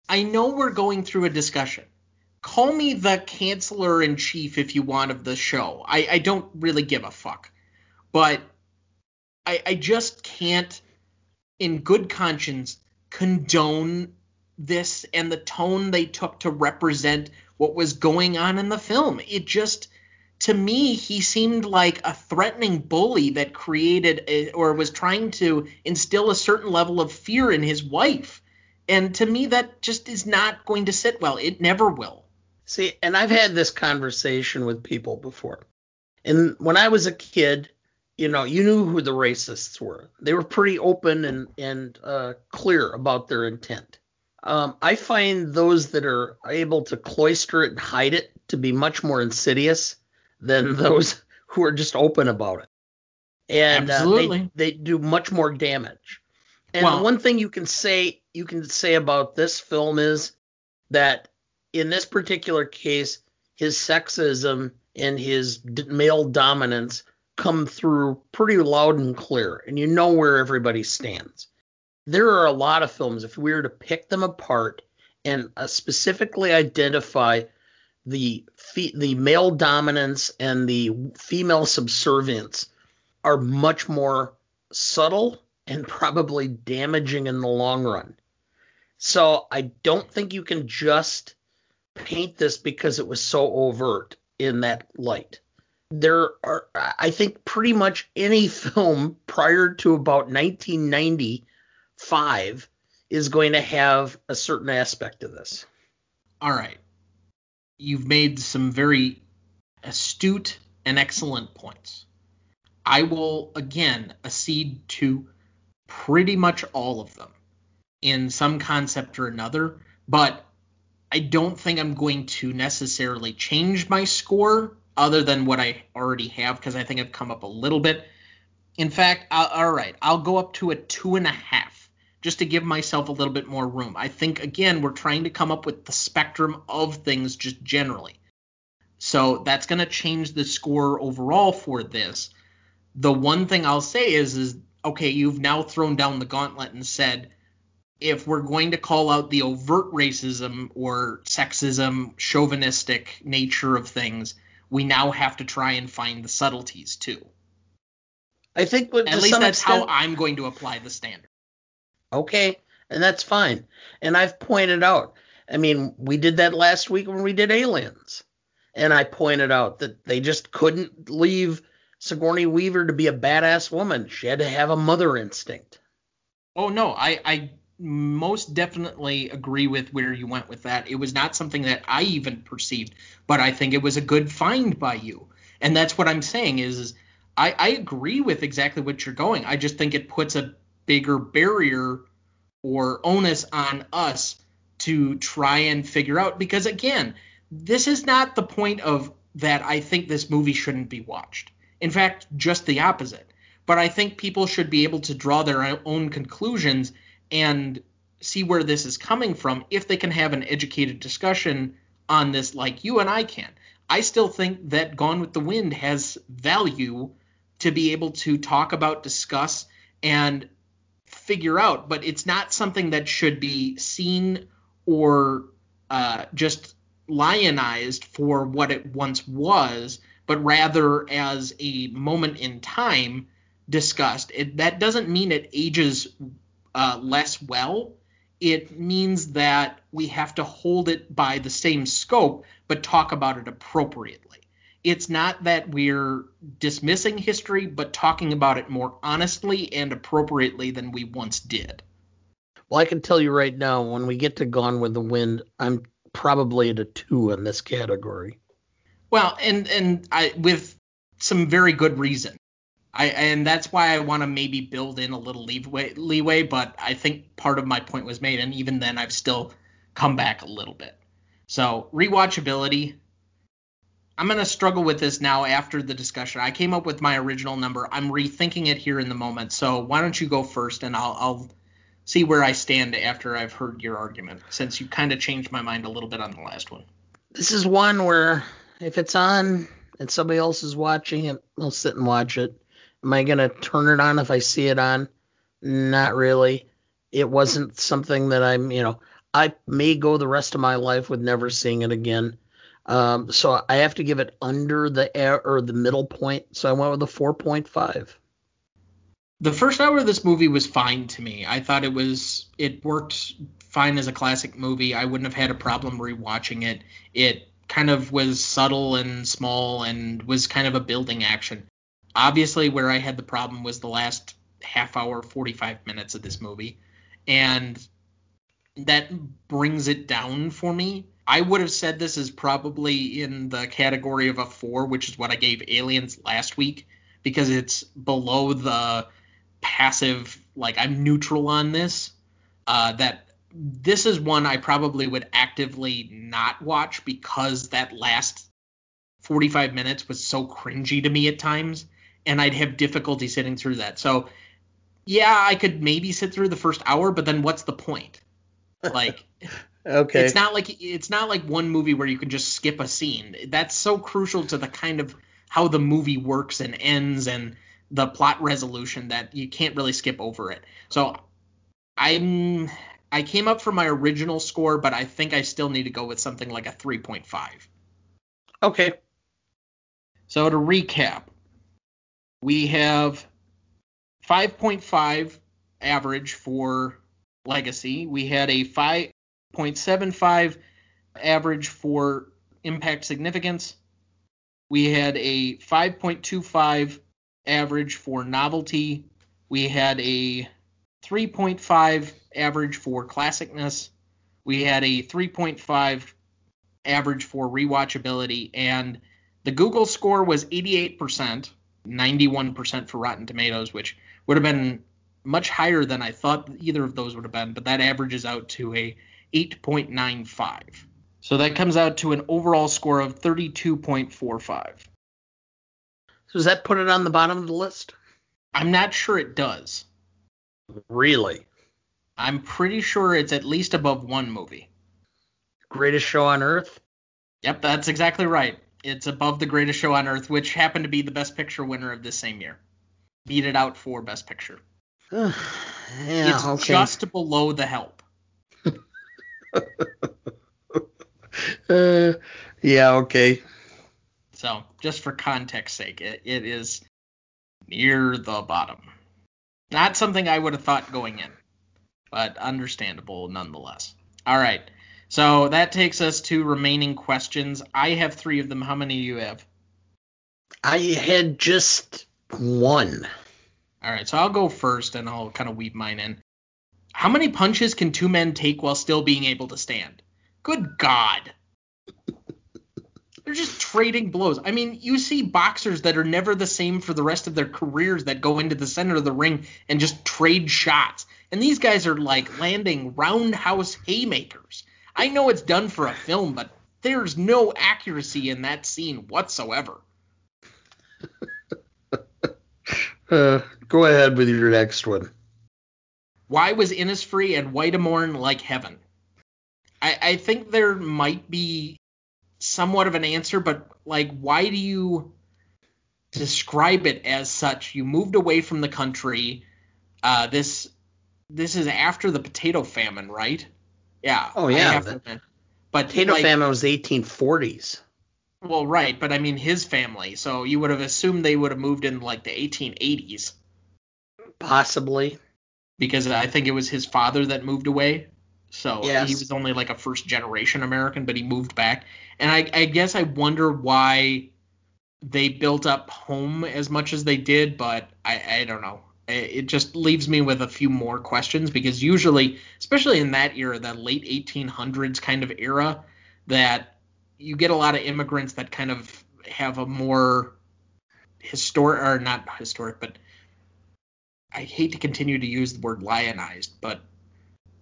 I know we're going through a discussion. Call me the canceller in chief if you want of the show. I, I don't really give a fuck. But I, I just can't, in good conscience, condone this and the tone they took to represent what was going on in the film. It just, to me, he seemed like a threatening bully that created a, or was trying to instill a certain level of fear in his wife. And to me, that just is not going to sit well. It never will. See, and I've had this conversation with people before. And when I was a kid, you know, you knew who the racists were. They were pretty open and and uh, clear about their intent. Um, I find those that are able to cloister it and hide it to be much more insidious than those who are just open about it. And uh, they, they do much more damage. And well, one thing you can say you can say about this film is that in this particular case, his sexism and his d- male dominance come through pretty loud and clear, and you know where everybody stands. There are a lot of films, if we were to pick them apart and uh, specifically identify the fe- the male dominance and the female subservience, are much more subtle and probably damaging in the long run. So I don't think you can just paint this because it was so overt in that light there are I think pretty much any film prior to about 1995 is going to have a certain aspect of this. All right. You've made some very astute and excellent points. I will again accede to pretty much all of them in some concept or another, but I don't think I'm going to necessarily change my score other than what I already have because I think I've come up a little bit. In fact, I'll, all right, I'll go up to a two and a half just to give myself a little bit more room. I think again we're trying to come up with the spectrum of things just generally. So that's going to change the score overall for this. The one thing I'll say is is okay, you've now thrown down the gauntlet and said if we're going to call out the overt racism or sexism, chauvinistic nature of things, we now have to try and find the subtleties too. I think at least that's extent, how I'm going to apply the standard. Okay, and that's fine. And I've pointed out. I mean, we did that last week when we did Aliens, and I pointed out that they just couldn't leave Sigourney Weaver to be a badass woman. She had to have a mother instinct. Oh no, I I most definitely agree with where you went with that. It was not something that I even perceived, but I think it was a good find by you. And that's what I'm saying is, is I, I agree with exactly what you're going. I just think it puts a bigger barrier or onus on us to try and figure out because again, this is not the point of that I think this movie shouldn't be watched. In fact, just the opposite. But I think people should be able to draw their own conclusions and see where this is coming from if they can have an educated discussion on this like you and I can. I still think that Gone with the Wind has value to be able to talk about, discuss, and figure out, but it's not something that should be seen or uh, just lionized for what it once was, but rather as a moment in time discussed. It, that doesn't mean it ages uh, less well, it means that we have to hold it by the same scope, but talk about it appropriately. It's not that we're dismissing history, but talking about it more honestly and appropriately than we once did. Well, I can tell you right now, when we get to Gone with the Wind, I'm probably at a two in this category. Well, and and I with some very good reason. I and that's why I want to maybe build in a little leeway, leeway, but I think part of my point was made, and even then, I've still come back a little bit. So rewatchability, I'm gonna struggle with this now after the discussion. I came up with my original number. I'm rethinking it here in the moment. So why don't you go first, and I'll, I'll see where I stand after I've heard your argument, since you kind of changed my mind a little bit on the last one. This is one where if it's on and somebody else is watching it, I'll sit and watch it. Am I gonna turn it on if I see it on? Not really. It wasn't something that I'm, you know, I may go the rest of my life with never seeing it again. Um, so I have to give it under the air or the middle point. So I went with a 4.5. The first hour of this movie was fine to me. I thought it was it worked fine as a classic movie. I wouldn't have had a problem rewatching it. It kind of was subtle and small and was kind of a building action. Obviously, where I had the problem was the last half hour, 45 minutes of this movie. And that brings it down for me. I would have said this is probably in the category of a four, which is what I gave Aliens last week, because it's below the passive, like I'm neutral on this. Uh, that this is one I probably would actively not watch because that last 45 minutes was so cringy to me at times, and I'd have difficulty sitting through that. So, yeah, I could maybe sit through the first hour, but then what's the point? Like, okay, it's not like it's not like one movie where you can just skip a scene. That's so crucial to the kind of how the movie works and ends and the plot resolution that you can't really skip over it. So, I'm I came up for my original score, but I think I still need to go with something like a 3.5. Okay. So to recap, we have 5.5 average for Legacy. We had a 5.75 average for Impact Significance. We had a 5.25 average for Novelty. We had a 3.5 average for classicness. We had a 3.5 average for rewatchability, and the Google score was 88%, 91% for Rotten Tomatoes, which would have been much higher than I thought either of those would have been, but that averages out to a 8.95. So that comes out to an overall score of 32.45. So does that put it on the bottom of the list? I'm not sure it does. Really? I'm pretty sure it's at least above one movie. Greatest show on earth? Yep, that's exactly right. It's above the greatest show on earth, which happened to be the best picture winner of this same year. Beat it out for best picture. yeah, it's okay. just below the help. uh, yeah, okay. So, just for context sake, it, it is near the bottom. Not something I would have thought going in, but understandable nonetheless. All right. So that takes us to remaining questions. I have three of them. How many do you have? I had just one. All right. So I'll go first and I'll kind of weave mine in. How many punches can two men take while still being able to stand? Good God. They're just trading blows. I mean, you see boxers that are never the same for the rest of their careers that go into the center of the ring and just trade shots. And these guys are like landing roundhouse haymakers. I know it's done for a film, but there's no accuracy in that scene whatsoever. uh, go ahead with your next one. Why was Innisfree and White O'Morn like heaven? I, I think there might be somewhat of an answer, but like, why do you describe it as such? You moved away from the country. Uh, this this is after the potato famine, right? Yeah. Oh yeah. The but potato like, famine was the 1840s. Well, right, but I mean his family. So you would have assumed they would have moved in like the 1880s. Possibly. Because I think it was his father that moved away. So yes. he was only like a first generation American, but he moved back. And I, I guess I wonder why they built up home as much as they did, but I, I don't know. It just leaves me with a few more questions because usually, especially in that era, that late 1800s kind of era, that you get a lot of immigrants that kind of have a more historic or not historic, but I hate to continue to use the word lionized, but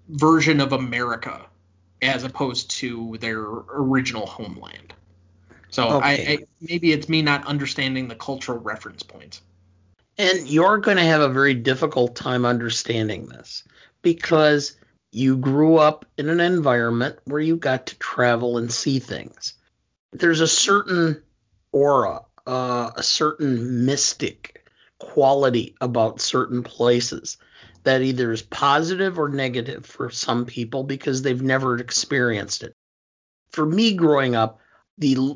version of America as opposed to their original homeland. So okay. I, I, maybe it's me not understanding the cultural reference points. And you're going to have a very difficult time understanding this because you grew up in an environment where you got to travel and see things. There's a certain aura, uh, a certain mystic quality about certain places that either is positive or negative for some people because they've never experienced it. For me growing up, the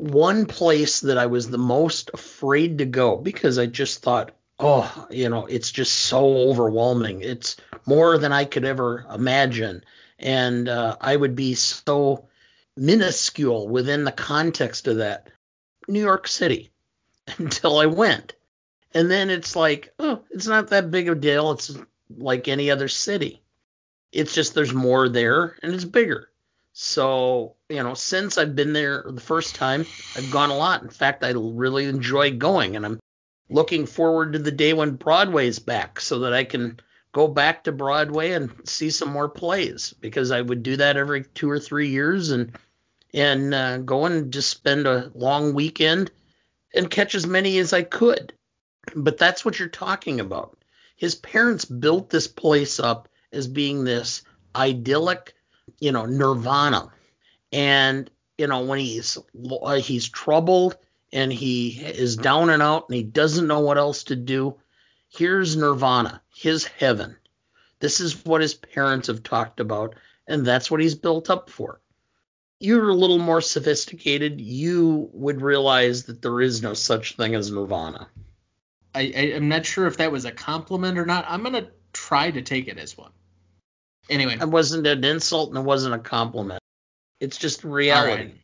one place that I was the most afraid to go because I just thought, oh, you know, it's just so overwhelming. It's more than I could ever imagine. And uh, I would be so minuscule within the context of that. New York City until I went. And then it's like, oh, it's not that big of a deal. It's like any other city. It's just there's more there and it's bigger. So, you know, since I've been there the first time, I've gone a lot. In fact, I really enjoy going and I'm looking forward to the day when Broadway's back so that I can go back to Broadway and see some more plays because I would do that every two or three years and and uh, go and just spend a long weekend and catch as many as I could. But that's what you're talking about. His parents built this place up as being this idyllic you know, nirvana. And, you know, when he's uh, he's troubled and he is down and out and he doesn't know what else to do, here's nirvana, his heaven. This is what his parents have talked about, and that's what he's built up for. You're a little more sophisticated, you would realize that there is no such thing as nirvana. I, I, am not sure if that was a compliment or not. I'm gonna try to take it as one. Anyway, it wasn't an insult and it wasn't a compliment. It's just reality. Right.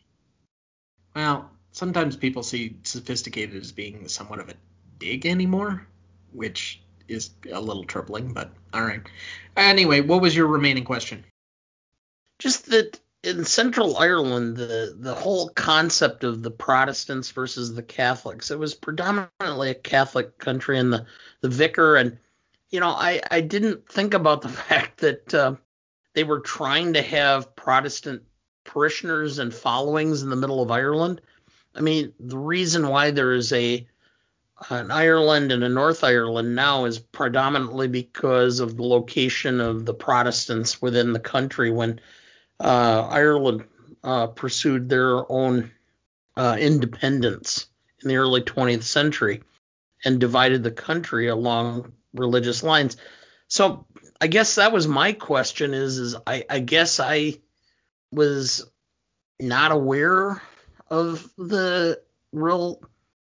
Well, sometimes people see sophisticated as being somewhat of a dig anymore, which is a little troubling, but all right. Anyway, what was your remaining question? Just that in Central Ireland, the the whole concept of the Protestants versus the Catholics, it was predominantly a Catholic country, and the the vicar and you know, I, I didn't think about the fact that uh, they were trying to have Protestant parishioners and followings in the middle of Ireland. I mean, the reason why there is a an Ireland and a North Ireland now is predominantly because of the location of the Protestants within the country when uh, Ireland uh, pursued their own uh, independence in the early 20th century and divided the country along religious lines. So I guess that was my question is is I, I guess I was not aware of the real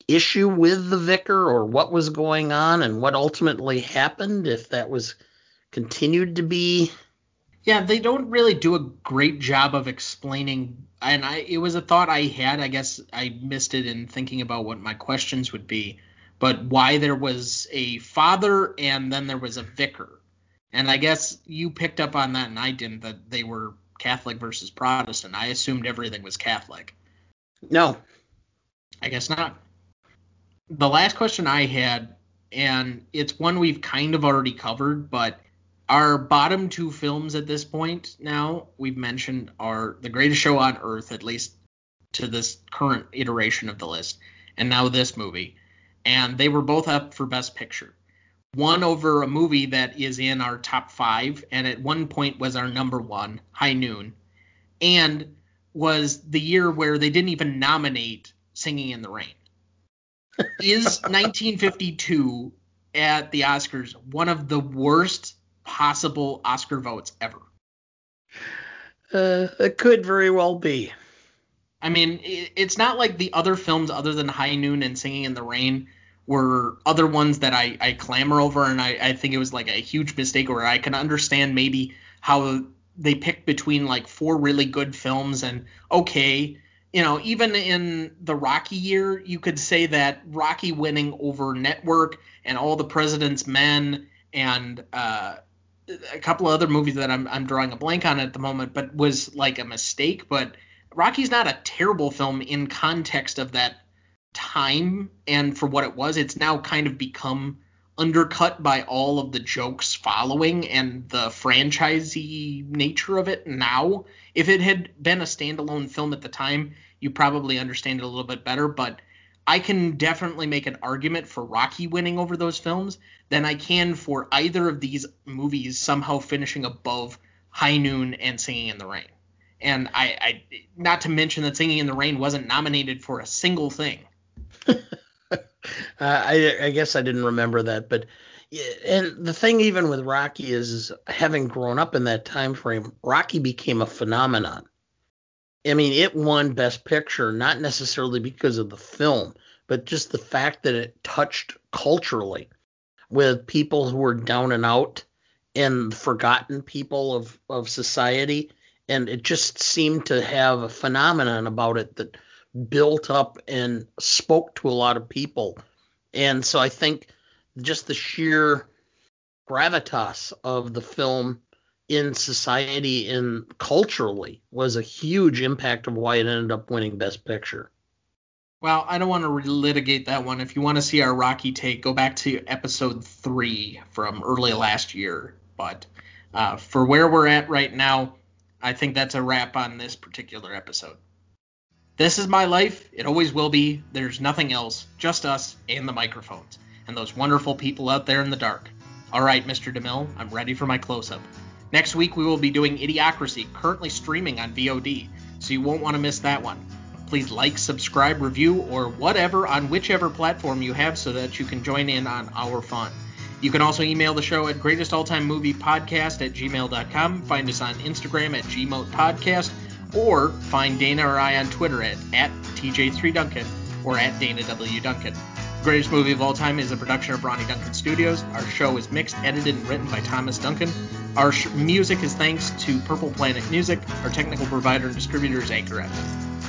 issue with the vicar or what was going on and what ultimately happened if that was continued to be. Yeah they don't really do a great job of explaining and i it was a thought i had. I guess i missed it in thinking about what my questions would be but why there was a father and then there was a vicar. And I guess you picked up on that and I didn't that they were Catholic versus Protestant. I assumed everything was Catholic. No. I guess not. The last question I had, and it's one we've kind of already covered, but our bottom two films at this point now we've mentioned are The Greatest Show on Earth, at least to this current iteration of the list, and now this movie and they were both up for Best Picture. One over a movie that is in our top five, and at one point was our number one, High Noon, and was the year where they didn't even nominate Singing in the Rain. is 1952 at the Oscars one of the worst possible Oscar votes ever? Uh, it could very well be. I mean, it's not like the other films other than High Noon and Singing in the Rain were other ones that I, I clamor over, and I, I think it was like a huge mistake where I can understand maybe how they picked between like four really good films and okay, you know, even in the Rocky year, you could say that Rocky winning over Network and All the President's Men and uh, a couple of other movies that I'm, I'm drawing a blank on at the moment, but was like a mistake. But Rocky's not a terrible film in context of that time and for what it was, it's now kind of become undercut by all of the jokes following and the franchisey nature of it now. If it had been a standalone film at the time, you probably understand it a little bit better, but I can definitely make an argument for Rocky winning over those films than I can for either of these movies somehow finishing above High Noon and Singing in the Rain. And I, I not to mention that Singing in the Rain wasn't nominated for a single thing. uh, I, I guess I didn't remember that, but and the thing even with Rocky is, is having grown up in that time frame, Rocky became a phenomenon. I mean, it won Best Picture not necessarily because of the film, but just the fact that it touched culturally with people who were down and out and forgotten people of, of society. And it just seemed to have a phenomenon about it that built up and spoke to a lot of people. And so I think just the sheer gravitas of the film in society and culturally was a huge impact of why it ended up winning Best Picture. Well, I don't want to relitigate that one. If you want to see our Rocky take, go back to episode three from early last year. But uh, for where we're at right now, I think that's a wrap on this particular episode. This is my life. It always will be. There's nothing else, just us and the microphones, and those wonderful people out there in the dark. All right, Mr. DeMille, I'm ready for my close up. Next week, we will be doing Idiocracy, currently streaming on VOD, so you won't want to miss that one. Please like, subscribe, review, or whatever on whichever platform you have so that you can join in on our fun. You can also email the show at greatestalltimemoviepodcast at gmail.com. Find us on Instagram at gmoatpodcast or find Dana or I on Twitter at, at TJ3Duncan or at Dana W. Duncan. Greatest Movie of All Time is a production of Ronny Duncan Studios. Our show is mixed, edited, and written by Thomas Duncan. Our sh- music is thanks to Purple Planet Music. Our technical provider and distributor is Anchor FM.